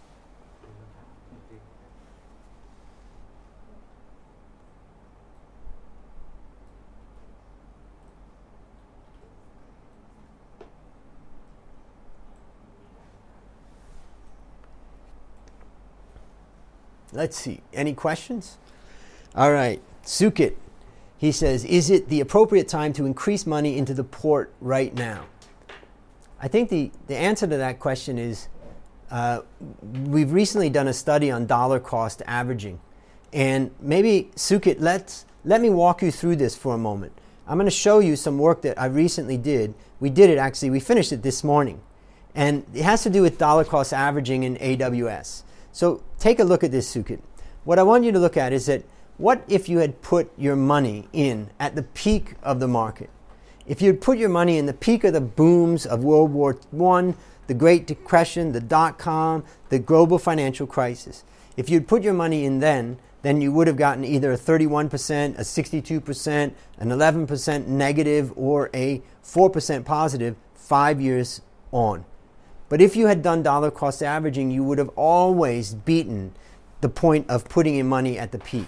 Let's see. Any questions? All right. Sukit. He says, Is it the appropriate time to increase money into the port right now? I think the, the answer to that question is uh, we've recently done a study on dollar cost averaging. And maybe, Sukit, let's, let me walk you through this for a moment. I'm going to show you some work that I recently did. We did it actually, we finished it this morning. And it has to do with dollar cost averaging in AWS. So take a look at this, Sukit. What I want you to look at is that what if you had put your money in at the peak of the market? If you had put your money in the peak of the booms of World War I, the Great Depression, the dot com, the global financial crisis, if you'd put your money in then, then you would have gotten either a 31%, a 62%, an 11% negative, or a 4% positive five years on. But if you had done dollar cost averaging, you would have always beaten the point of putting in money at the peak.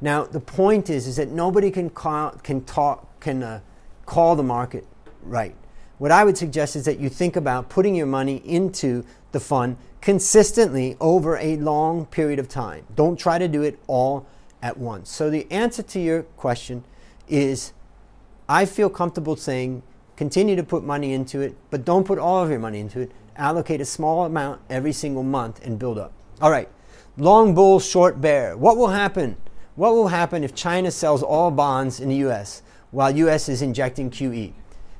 Now, the point is, is that nobody can call, can talk, can uh, call the market right. What I would suggest is that you think about putting your money into the fund consistently over a long period of time. Don't try to do it all at once. So the answer to your question is I feel comfortable saying continue to put money into it, but don't put all of your money into it. Allocate a small amount every single month and build up. All right. Long bull, short bear. What will happen? What will happen if China sells all bonds in the US while US is injecting QE?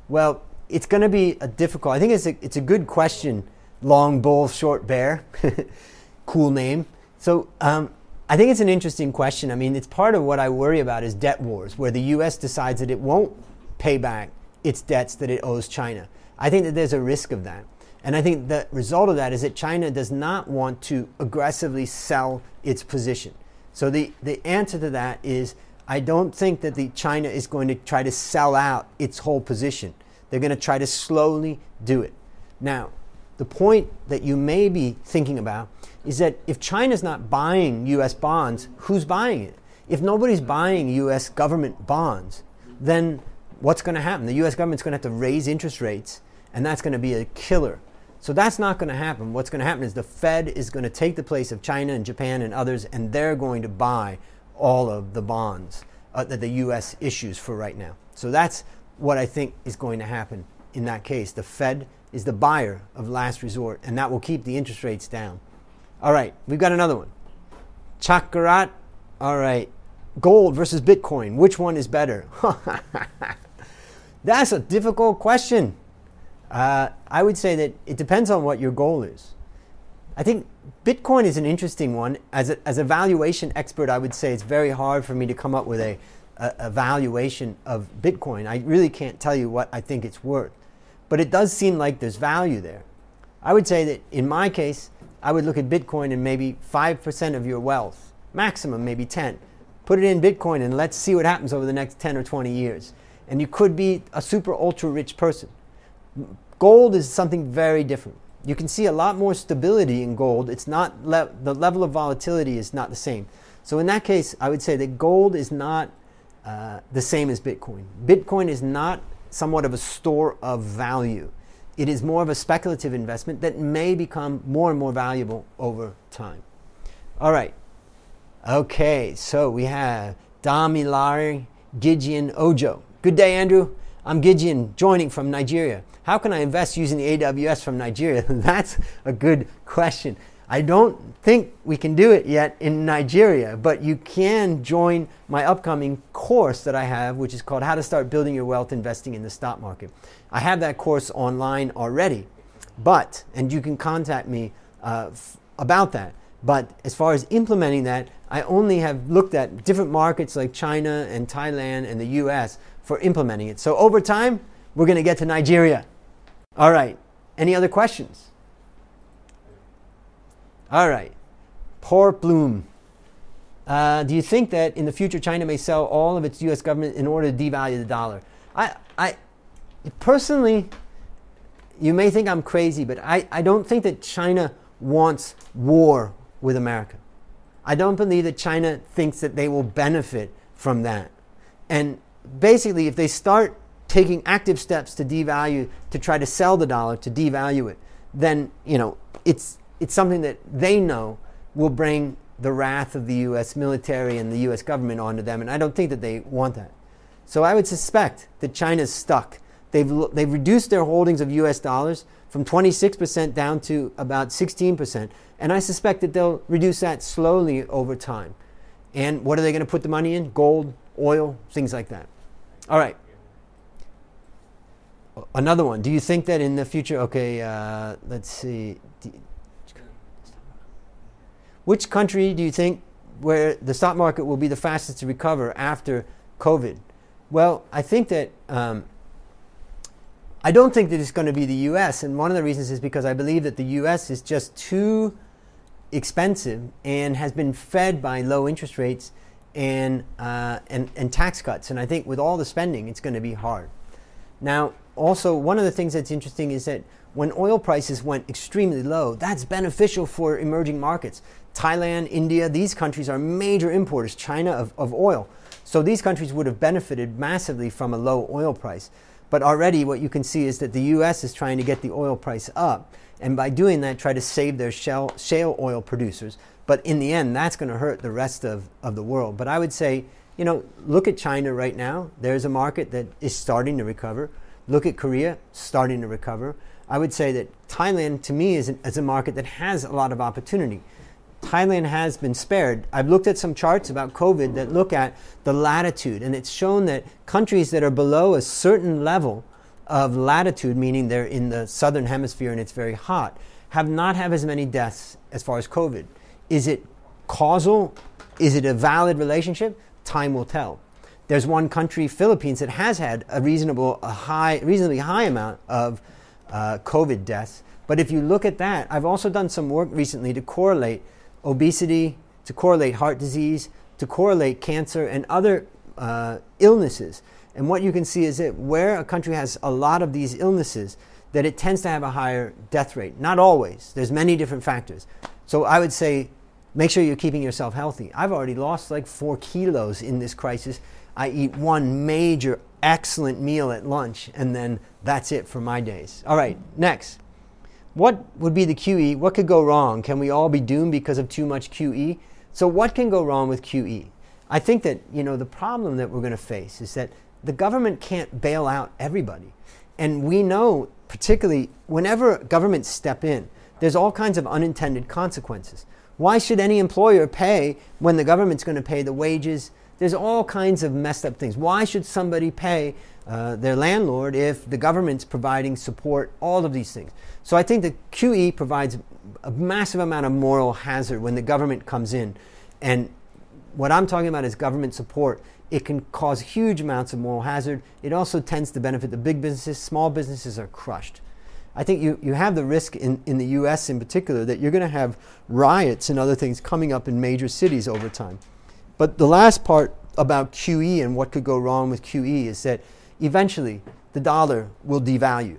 Well, it's going to be a difficult. I think it's a, it's a good question long bull, short bear. cool name. So um, I think it's an interesting question. I mean, it's part of what I worry about is debt wars, where the U.S. decides that it won't pay back its debts that it owes China. I think that there's a risk of that. And I think the result of that is that China does not want to aggressively sell its position. So the, the answer to that is I don't think that the China is going to try to sell out its whole position. They're going to try to slowly do it. Now, the point that you may be thinking about is that if China's not buying US bonds, who's buying it? If nobody's buying US government bonds, then what's going to happen? The US government's going to have to raise interest rates, and that's going to be a killer. So that's not going to happen. What's going to happen is the Fed is going to take the place of China and Japan and others, and they're going to buy all of the bonds uh, that the US issues for right now. So that's what I think is going to happen in that case. The Fed is the buyer of last resort, and that will keep the interest rates down. All right, we've got another one. Chakarat. All right, gold versus Bitcoin. Which one is better? That's a difficult question. Uh, I would say that it depends on what your goal is. I think Bitcoin is an interesting one. As a, as a valuation expert, I would say it's very hard for me to come up with a, a, a valuation of Bitcoin. I really can't tell you what I think it's worth but it does seem like there's value there. I would say that in my case, I would look at Bitcoin and maybe 5% of your wealth, maximum maybe 10. Put it in Bitcoin and let's see what happens over the next 10 or 20 years. And you could be a super ultra rich person. Gold is something very different. You can see a lot more stability in gold. It's not le- the level of volatility is not the same. So in that case, I would say that gold is not uh, the same as Bitcoin. Bitcoin is not somewhat of a store of value. It is more of a speculative investment that may become more and more valuable over time. All right. Okay, so we have Damilari Gideon Ojo. Good day, Andrew. I'm Gideon, joining from Nigeria. How can I invest using the AWS from Nigeria? That's a good question. I don't think we can do it yet in Nigeria, but you can join my upcoming course that I have, which is called How to Start Building Your Wealth Investing in the Stock Market. I have that course online already, but, and you can contact me uh, f- about that. But as far as implementing that, I only have looked at different markets like China and Thailand and the US for implementing it. So over time, we're going to get to Nigeria. All right. Any other questions? All right. Poor Bloom. Uh, do you think that in the future China may sell all of its U.S. government in order to devalue the dollar? I, I personally, you may think I'm crazy, but I, I don't think that China wants war with America. I don't believe that China thinks that they will benefit from that. And basically, if they start taking active steps to devalue, to try to sell the dollar, to devalue it, then, you know, it's, it's something that they know will bring the wrath of the U.S. military and the U.S. government onto them, and I don't think that they want that. So I would suspect that China's stuck. They've, they've reduced their holdings of US dollars from 26% down to about 16%. And I suspect that they'll reduce that slowly over time. And what are they going to put the money in? Gold, oil, things like that. All right. Another one. Do you think that in the future, okay, uh, let's see. Which country do you think where the stock market will be the fastest to recover after COVID? Well, I think that um, I don't think that it's going to be the U.S. And one of the reasons is because I believe that the U.S. is just too expensive and has been fed by low interest rates and, uh, and, and tax cuts. And I think with all the spending, it's going to be hard. Now, also, one of the things that's interesting is that when oil prices went extremely low, that's beneficial for emerging markets. Thailand, India, these countries are major importers, China, of, of oil. So these countries would have benefited massively from a low oil price. But already, what you can see is that the US is trying to get the oil price up. And by doing that, try to save their shale, shale oil producers. But in the end, that's going to hurt the rest of, of the world. But I would say, you know, look at China right now. There's a market that is starting to recover. Look at Korea, starting to recover. I would say that Thailand, to me, is, an, is a market that has a lot of opportunity. Thailand has been spared. I've looked at some charts about COVID that look at the latitude, and it's shown that countries that are below a certain level of latitude, meaning they're in the southern hemisphere and it's very hot, have not have as many deaths as far as COVID. Is it causal? Is it a valid relationship? Time will tell. There's one country, Philippines, that has had a reasonable, a high, reasonably high amount of uh, COVID deaths. But if you look at that, I've also done some work recently to correlate obesity, to correlate heart disease, to correlate cancer and other uh, illnesses. And what you can see is that where a country has a lot of these illnesses, that it tends to have a higher death rate. Not always. There's many different factors. So I would say make sure you're keeping yourself healthy. I've already lost like four kilos in this crisis. I eat one major excellent meal at lunch, and then that's it for my days. All right, next. What would be the QE? What could go wrong? Can we all be doomed because of too much QE? So, what can go wrong with QE? I think that you know the problem that we're going to face is that the government can't bail out everybody, and we know particularly whenever governments step in, there's all kinds of unintended consequences. Why should any employer pay when the government's going to pay the wages? There's all kinds of messed up things. Why should somebody pay uh, their landlord if the government's providing support? All of these things. So I think that QE provides a massive amount of moral hazard when the government comes in. And what I'm talking about is government support. It can cause huge amounts of moral hazard. It also tends to benefit the big businesses. Small businesses are crushed. I think you, you have the risk in, in the US in particular that you're going to have riots and other things coming up in major cities over time. But the last part about QE and what could go wrong with QE is that eventually the dollar will devalue.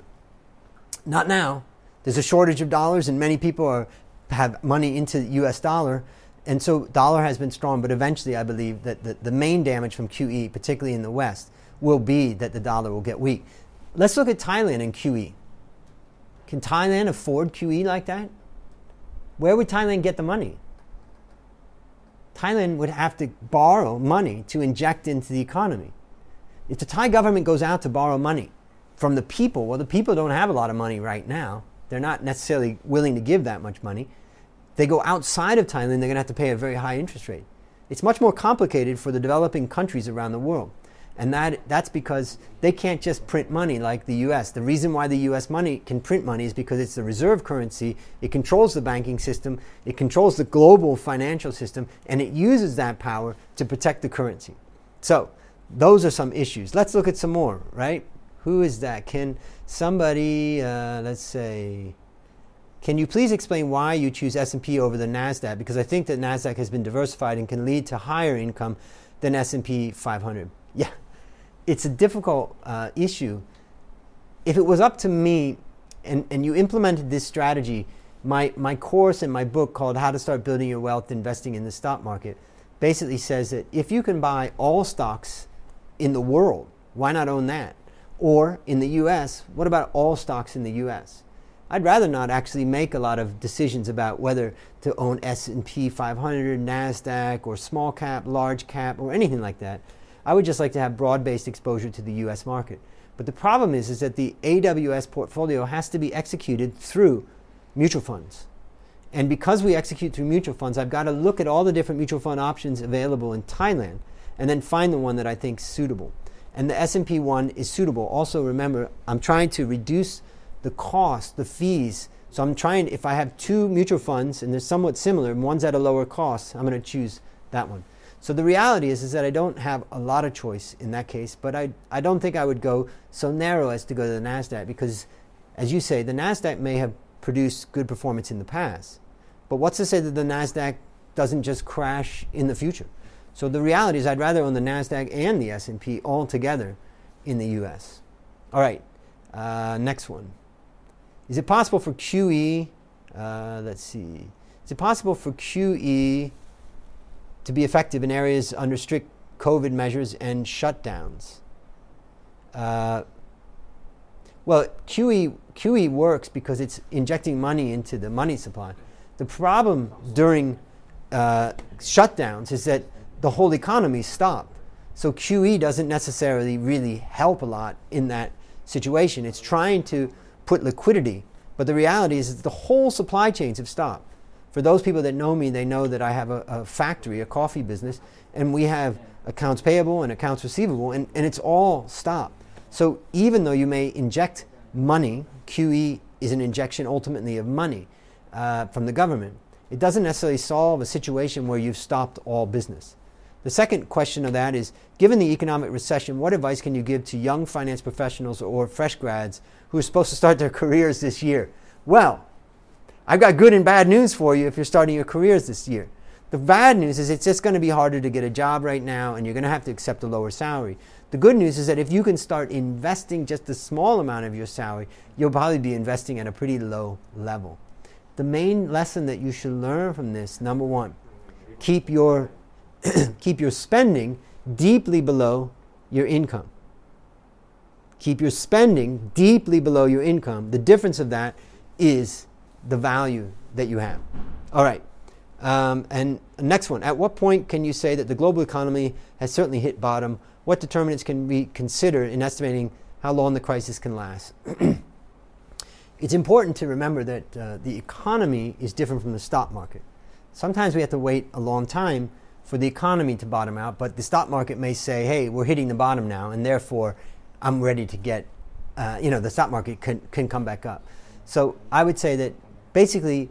Not now, there's a shortage of dollars, and many people are, have money into the US dollar. And so dollar has been strong, but eventually I believe that the, the main damage from QE, particularly in the West, will be that the dollar will get weak. Let's look at Thailand and QE. Can Thailand afford QE like that? Where would Thailand get the money? Thailand would have to borrow money to inject into the economy. If the Thai government goes out to borrow money from the people, well, the people don't have a lot of money right now. They're not necessarily willing to give that much money. They go outside of Thailand, they're going to have to pay a very high interest rate. It's much more complicated for the developing countries around the world. And that, that's because they can't just print money like the US. The reason why the US money can print money is because it's the reserve currency. It controls the banking system, it controls the global financial system, and it uses that power to protect the currency. So, those are some issues. Let's look at some more, right? Who is that? Can somebody, uh, let's say, can you please explain why you choose S&P over the Nasdaq? Because I think that Nasdaq has been diversified and can lead to higher income than S&P 500. Yeah, it's a difficult uh, issue. If it was up to me, and, and you implemented this strategy, my, my course and my book called How to Start Building Your Wealth Investing in the Stock Market basically says that if you can buy all stocks in the world, why not own that? Or in the US, what about all stocks in the US? I'd rather not actually make a lot of decisions about whether to own S&P 500, Nasdaq or small cap, large cap or anything like that. I would just like to have broad-based exposure to the US market. But the problem is, is that the AWS portfolio has to be executed through mutual funds. And because we execute through mutual funds, I've got to look at all the different mutual fund options available in Thailand and then find the one that I think is suitable. And the S&P one is suitable. Also remember, I'm trying to reduce the cost, the fees. So I'm trying if I have two mutual funds and they're somewhat similar, and one's at a lower cost, I'm going to choose that one. So the reality is, is that I don't have a lot of choice in that case, but I, I don't think I would go so narrow as to go to the NASDAQ because, as you say, the NASDAQ may have produced good performance in the past. But what's to say that the NASDAQ doesn't just crash in the future? So the reality is I'd rather own the NASDAQ and the S&P all together in the US. All right, uh, next one. Is it possible for QE, uh, let's see, is it possible for QE to be effective in areas under strict COVID measures and shutdowns? Uh, well, QE, QE works because it's injecting money into the money supply. The problem during uh, shutdowns is that the whole economy stopped. So QE doesn't necessarily really help a lot in that situation. It's trying to put liquidity, but the reality is that the whole supply chains have stopped. For those people that know me, they know that I have a, a factory, a coffee business, and we have accounts payable and accounts receivable, and, and it's all stopped. So even though you may inject money, QE is an injection ultimately of money uh, from the government. It doesn't necessarily solve a situation where you've stopped all business. The second question of that is given the economic recession, what advice can you give to young finance professionals or fresh grads who are supposed to start their careers this year? Well, I've got good and bad news for you if you're starting your careers this year. The bad news is it's just going to be harder to get a job right now and you're going to have to accept a lower salary. The good news is that if you can start investing just a small amount of your salary, you'll probably be investing at a pretty low level. The main lesson that you should learn from this, number one, keep your keep your spending deeply below your income. Keep your spending deeply below your income. The difference of that is the value that you have. All right. Um, and next one. At what point can you say that the global economy has certainly hit bottom? What determinants can we consider in estimating how long the crisis can last? it's important to remember that uh, the economy is different from the stock market. Sometimes we have to wait a long time for the economy to bottom out, but the stock market may say, hey, we're hitting the bottom now, and therefore I'm ready to get, uh, you know, the stock market can, can come back up. So I would say that basically,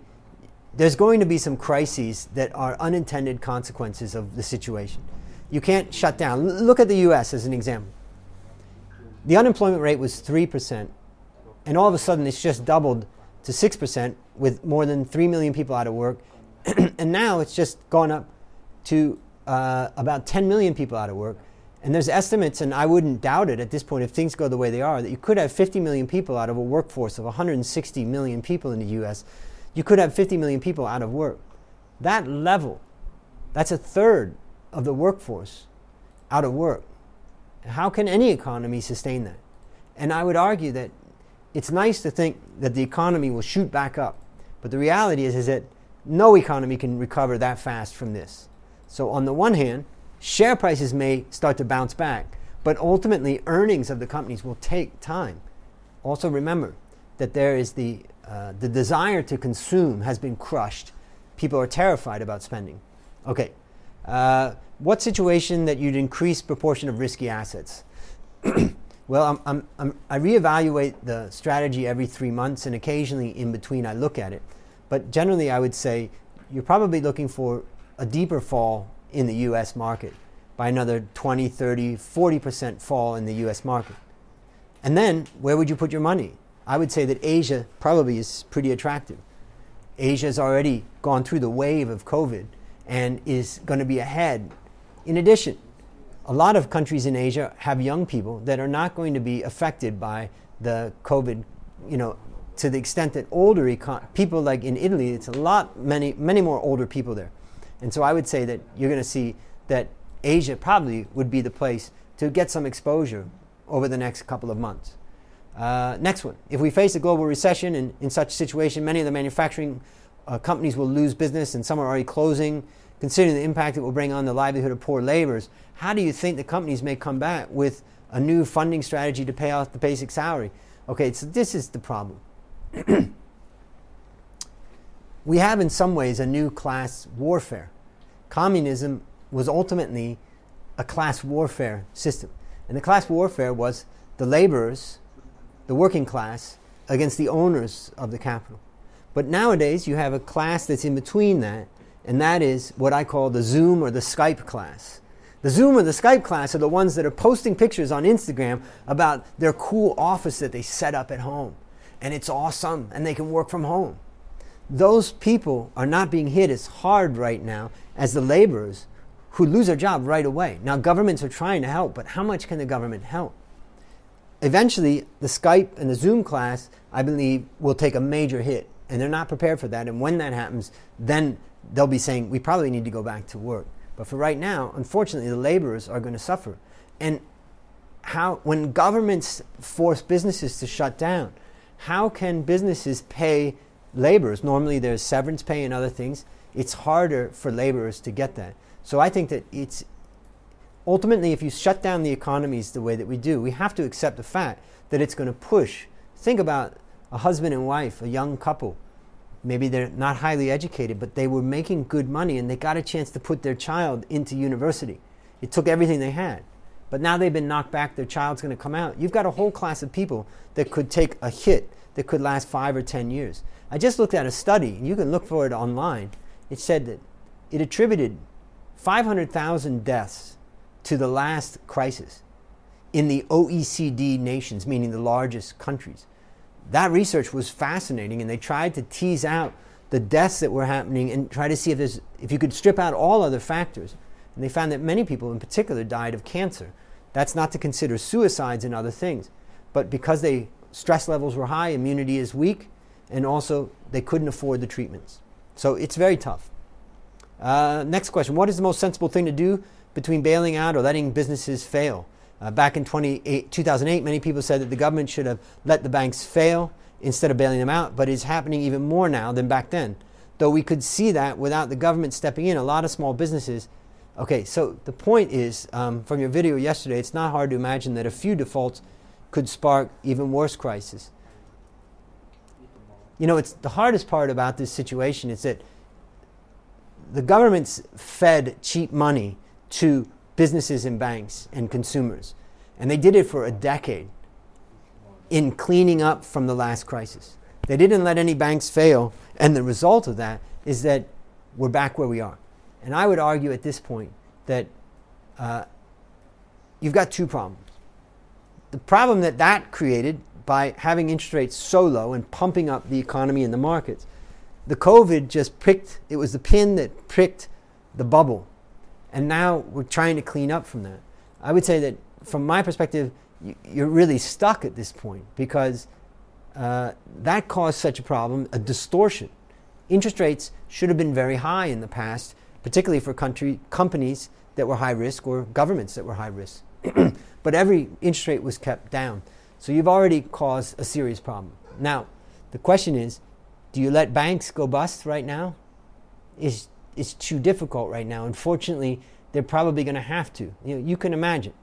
there's going to be some crises that are unintended consequences of the situation. You can't shut down. L- look at the US as an example. The unemployment rate was 3%, and all of a sudden it's just doubled to 6% with more than 3 million people out of work. and now it's just gone up to uh, about 10 million people out of work. And there's estimates, and I wouldn't doubt it at this point if things go the way they are, that you could have 50 million people out of a workforce of 160 million people in the US. You could have 50 million people out of work. That level, that's a third of the workforce out of work. How can any economy sustain that? And I would argue that it's nice to think that the economy will shoot back up. But the reality is, is that no economy can recover that fast from this. So, on the one hand, Share prices may start to bounce back, but ultimately earnings of the companies will take time. Also remember that there is the, uh, the desire to consume has been crushed. People are terrified about spending. Okay, uh, what situation that you'd increase proportion of risky assets? well, I'm, I'm, I'm, i reevaluate the strategy every three months, and occasionally in between I look at it. But generally, I would say you're probably looking for a deeper fall in the US market by another 20, 30, 40% fall in the US market. And then where would you put your money? I would say that Asia probably is pretty attractive. Asia has already gone through the wave of COVID and is going to be ahead. In addition, a lot of countries in Asia have young people that are not going to be affected by the COVID, you know, to the extent that older econ- people like in Italy, it's a lot, many, many more older people there. And so I would say that you're going to see that Asia probably would be the place to get some exposure over the next couple of months. Uh, next one. If we face a global recession, and in such a situation, many of the manufacturing uh, companies will lose business, and some are already closing. considering the impact it will bring on the livelihood of poor laborers, how do you think the companies may come back with a new funding strategy to pay off the basic salary? Okay, so this is the problem. we have, in some ways, a new class warfare. Communism was ultimately a class warfare system. And the class warfare was the laborers, the working class, against the owners of the capital. But nowadays, you have a class that's in between that, and that is what I call the Zoom or the Skype class. The Zoom or the Skype class are the ones that are posting pictures on Instagram about their cool office that they set up at home. And it's awesome, and they can work from home. Those people are not being hit as hard right now as the laborers who lose their job right away. Now, governments are trying to help, but how much can the government help? Eventually, the Skype and the Zoom class, I believe, will take a major hit, and they're not prepared for that. And when that happens, then they'll be saying, we probably need to go back to work. But for right now, unfortunately, the laborers are going to suffer. And how, when governments force businesses to shut down, how can businesses pay laborers? Normally, there's severance pay and other things. It's harder for laborers to get that. So I think that it's ultimately, if you shut down the economies the way that we do, we have to accept the fact that it's going to push. Think about a husband and wife, a young couple. Maybe they're not highly educated, but they were making good money and they got a chance to put their child into university. It took everything they had. But now they've been knocked back, their child's going to come out. You've got a whole class of people that could take a hit that could last five or ten years. I just looked at a study, you can look for it online. It said that it attributed 500,000 deaths to the last crisis in the OECD nations, meaning the largest countries. That research was fascinating, and they tried to tease out the deaths that were happening and try to see if, there's, if you could strip out all other factors. And they found that many people, in particular, died of cancer. That's not to consider suicides and other things. But because they stress levels were high, immunity is weak, and also they couldn't afford the treatments. So it's very tough. Uh, next question What is the most sensible thing to do between bailing out or letting businesses fail? Uh, back in 2008, many people said that the government should have let the banks fail instead of bailing them out, but it's happening even more now than back then. Though we could see that without the government stepping in, a lot of small businesses. Okay, so the point is um, from your video yesterday, it's not hard to imagine that a few defaults could spark even worse crisis. You know, it's the hardest part about this situation is that the government's fed cheap money to businesses and banks and consumers. And they did it for a decade in cleaning up from the last crisis. They didn't let any banks fail. And the result of that is that we're back where we are. And I would argue at this point that uh, you've got two problems. The problem that that created by having interest rates so low and pumping up the economy and the markets the COVID just pricked, it was the pin that pricked the bubble. And now we're trying to clean up from that. I would say that from my perspective, you're really stuck at this point because uh, that caused such a problem, a distortion. Interest rates should have been very high in the past, particularly for country, companies that were high risk or governments that were high risk. but every interest rate was kept down. So you've already caused a serious problem. Now, the question is do you let banks go bust right now? It's, it's too difficult right now. Unfortunately, they're probably going to have to. You, know, you can imagine.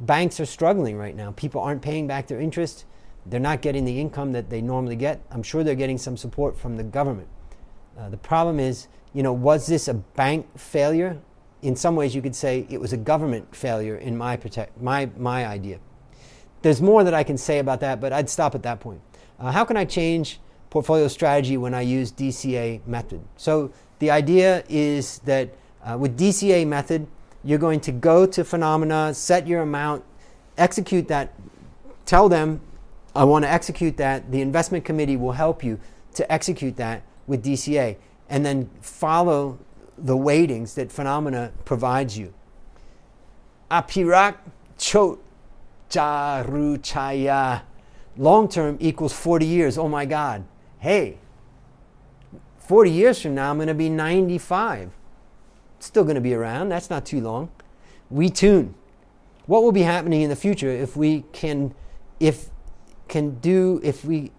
Banks are struggling right now. People aren't paying back their interest. They're not getting the income that they normally get. I'm sure they're getting some support from the government. Uh, the problem is, you know, was this a bank failure? In some ways, you could say it was a government failure in my, protect, my, my idea. There's more that I can say about that, but I'd stop at that point. Uh, how can I change portfolio strategy when I use DCA method. So the idea is that uh, with DCA method, you're going to go to FINNOMENA, set your amount, execute that, tell them, I want to execute that. The investment committee will help you to execute that with DCA, and then follow the weightings that FINNOMENA provides you. Apirak chot charuchaya. Long term equals 40 years. Oh my God hey, 40 years from now, I'm going to be 95. Still going to be around. That's not too long. We tune. What will be happening in the future if we can, if can do, if we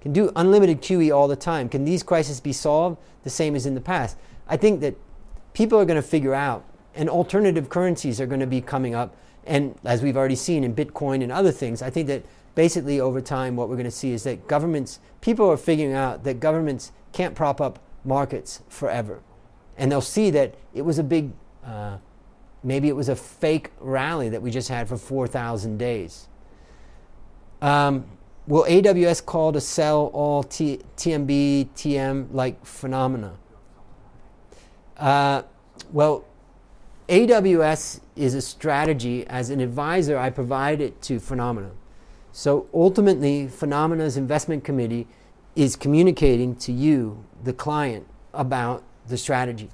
can do unlimited QE all the time? Can these crises be solved the same as in the past? I think that people are going to figure out, and alternative currencies are going to be coming up. And as we've already seen in Bitcoin and other things, I think that basically over time, what we're going to see is that governments, people are figuring out that governments can't prop up markets forever. And they'll see that it was a big, uh, maybe it was a fake rally that we just had for 4,000 days. Um, will AWS call to sell all T- TMB, TM like FINNOMENA? Uh, well, AWS is a strategy. As an advisor, I provide it to FINNOMENA. So ultimately, FINNOMENA's investment committee is communicating to you, the client, about the strategy.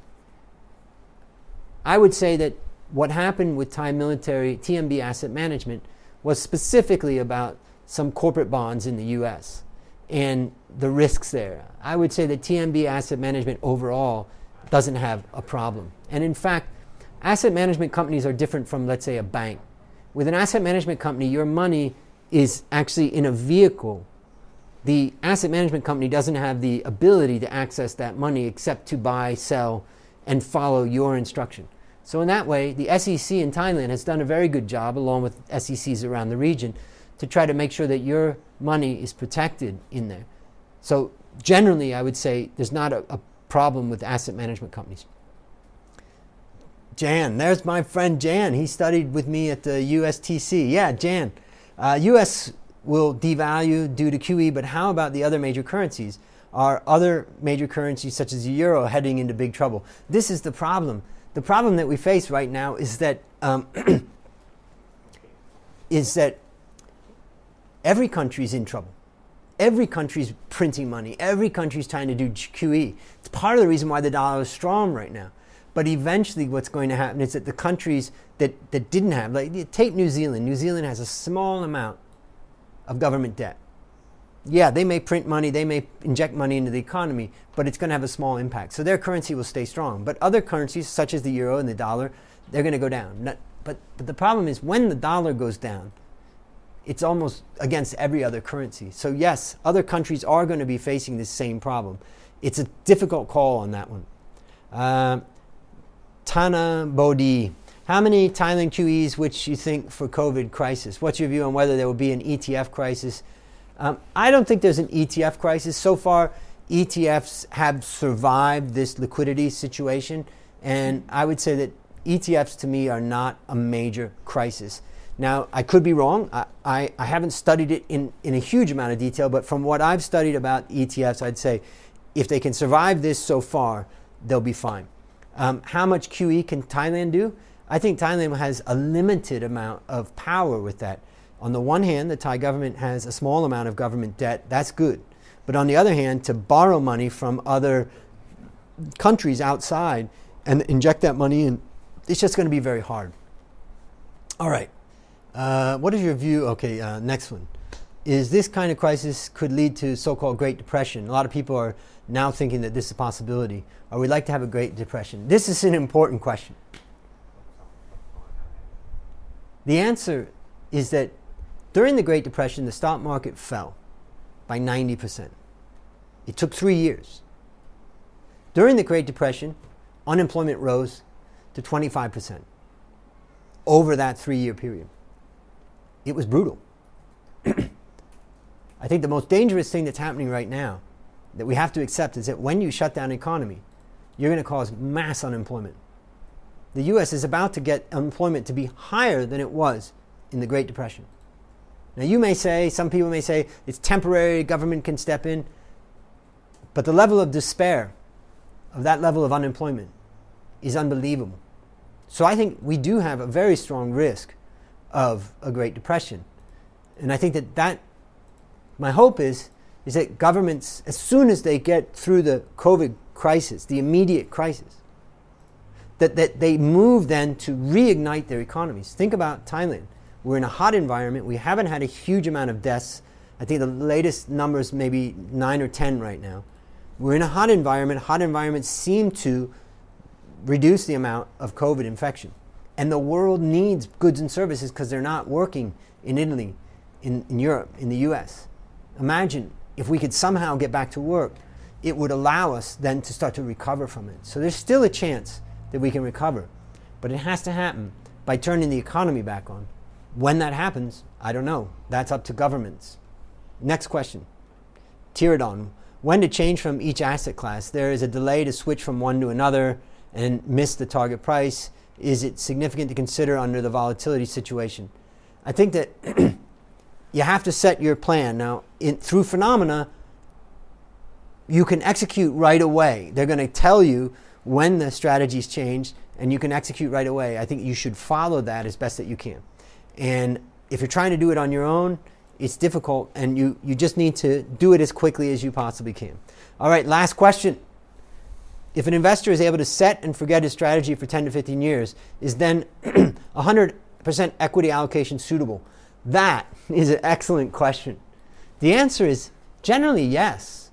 I would say that what happened with Thai Military TMB Asset Management was specifically about some corporate bonds in the US and the risks there. I would say that TMB Asset Management overall doesn't have a problem. And in fact, asset management companies are different from, let's say, a bank. With an asset management company, your money is actually in a vehicle. The asset management company doesn't have the ability to access that money except to buy, sell, and follow your instruction. So, in that way, the SEC in Thailand has done a very good job, along with SECs around the region, to try to make sure that your money is protected in there. So, generally, I would say there's not a, a problem with asset management companies. Jan, there's my friend Jan. He studied with me at the USTC. Yeah, Jan. Uh, US will devalue due to QE, but how about the other major currencies? Are other major currencies such as the euro heading into big trouble? This is the problem. The problem that we face right now is that um, is that every country is in trouble. Every country's printing money. Every country's trying to do QE. It's part of the reason why the dollar is strong right now. But eventually, what's going to happen is that the countries that, that didn't have, like take New Zealand. New Zealand has a small amount of government debt. Yeah, they may print money, they may inject money into the economy, but it's going to have a small impact. So their currency will stay strong. But other currencies, such as the euro and the dollar, they're going to go down. Not, but, but the problem is when the dollar goes down, it's almost against every other currency. So, yes, other countries are going to be facing this same problem. It's a difficult call on that one. Uh, Tana Bodhi. How many Thailand QEs which you think for COVID crisis? What's your view on whether there will be an ETF crisis? Um, I don't think there's an ETF crisis. So far, ETFs have survived this liquidity situation, and I would say that ETFs to me are not a major crisis. Now, I could be wrong. I, I, I, haven't studied it in, in a huge amount of detail, but from what I've studied about ETFs, I'd say if they can survive this so far, they'll be fine. Um, how much QE can Thailand do? I think Thailand has a limited amount of power with that. On the one hand, the Thai government has a small amount of government debt. That's good. But on the other hand, to borrow money from other countries outside and inject that money in, it's just going to be very hard. All right. Uh, what is your view? Okay, uh, next one. Is this kind of crisis could lead to so-called Great Depression? A lot of people are now thinking that this is a possibility, or we'd like to have a Great Depression. This is an important question. The answer is that during the Great Depression, the stock market fell by 90%. It took three years. During the Great Depression, unemployment rose to 25% over that three year period. It was brutal. I think the most dangerous thing that's happening right now that we have to accept is that when you shut down the economy, you're going to cause mass unemployment. The US is about to get unemployment to be higher than it was in the Great Depression. Now, you may say, some people may say, it's temporary, government can step in. But the level of despair of that level of unemployment is unbelievable. So I think we do have a very strong risk of a Great Depression. And I think that, that my hope is, is that governments, as soon as they get through the COVID crisis, the immediate crisis, that, that they move then to reignite their economies. Think about Thailand. We're in a hot environment. We haven't had a huge amount of deaths. I think the latest numbers maybe nine or ten right now. We're in a hot environment. Hot environments seem to reduce the amount of COVID infection. And the world needs goods and services because they're not working in Italy, in, in Europe, in the US. Imagine if we could somehow get back to work. it would allow us then to start to recover from it. So there's still a chance that we can recover, but it has to happen by turning the economy back on. When that happens, I don't know. That's up to governments. Next question. Tiradon. When to change from each asset class? There is a delay to switch from one to another and miss the target price. Is it significant to consider under the volatility situation? I think that you have to set your plan. Now, in, through FINNOMENA, you can execute right away. They're going to tell you when the strategy's changed, and you can execute right away. I think you should follow that as best that you can. And if you're trying to do it on your own, it's difficult, and you, you just need to do it as quickly as you possibly can. All right, last question. If an investor is able to set and forget his strategy for 10 to 15 years, is then 100% equity allocation suitable? That is an excellent question. The answer is generally yes.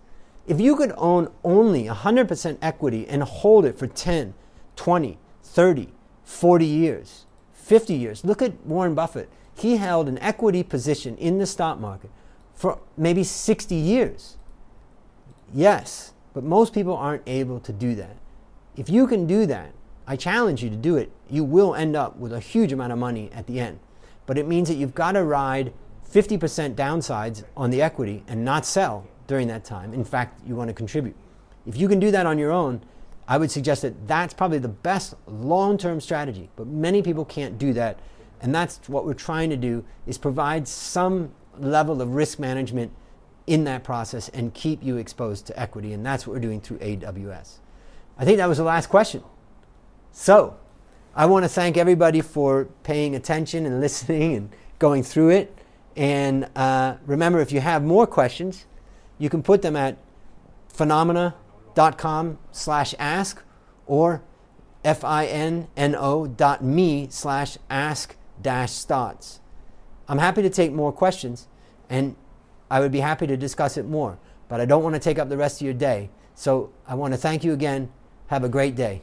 If you could own only 100% equity and hold it for 10, 20, 30, 40 years, 50 years, look at Warren Buffett. He held an equity position in the stock market for maybe 60 years. Yes, but most people aren't able to do that. If you can do that, I challenge you to do it. You will end up with a huge amount of money at the end. But it means that you've got to ride 50% downsides on the equity and not sell during that time. In fact, you want to contribute. If you can do that on your own, I would suggest that that's probably the best long-term strategy. But many people can't do that, and that's what we're trying to do is provide some level of risk management in that process and keep you exposed to equity, and that's what we're doing through AWS. I think that was the last question. So, I want to thank everybody for paying attention and listening and going through it. And uh, remember, if you have more questions, you can put them at finnomena.com slash ask or F-I-N-N-O dot me slash ask dash stotz. I'm happy to take more questions and I would be happy to discuss it more, but I don't want to take up the rest of your day. So I want to thank you again. Have a great day.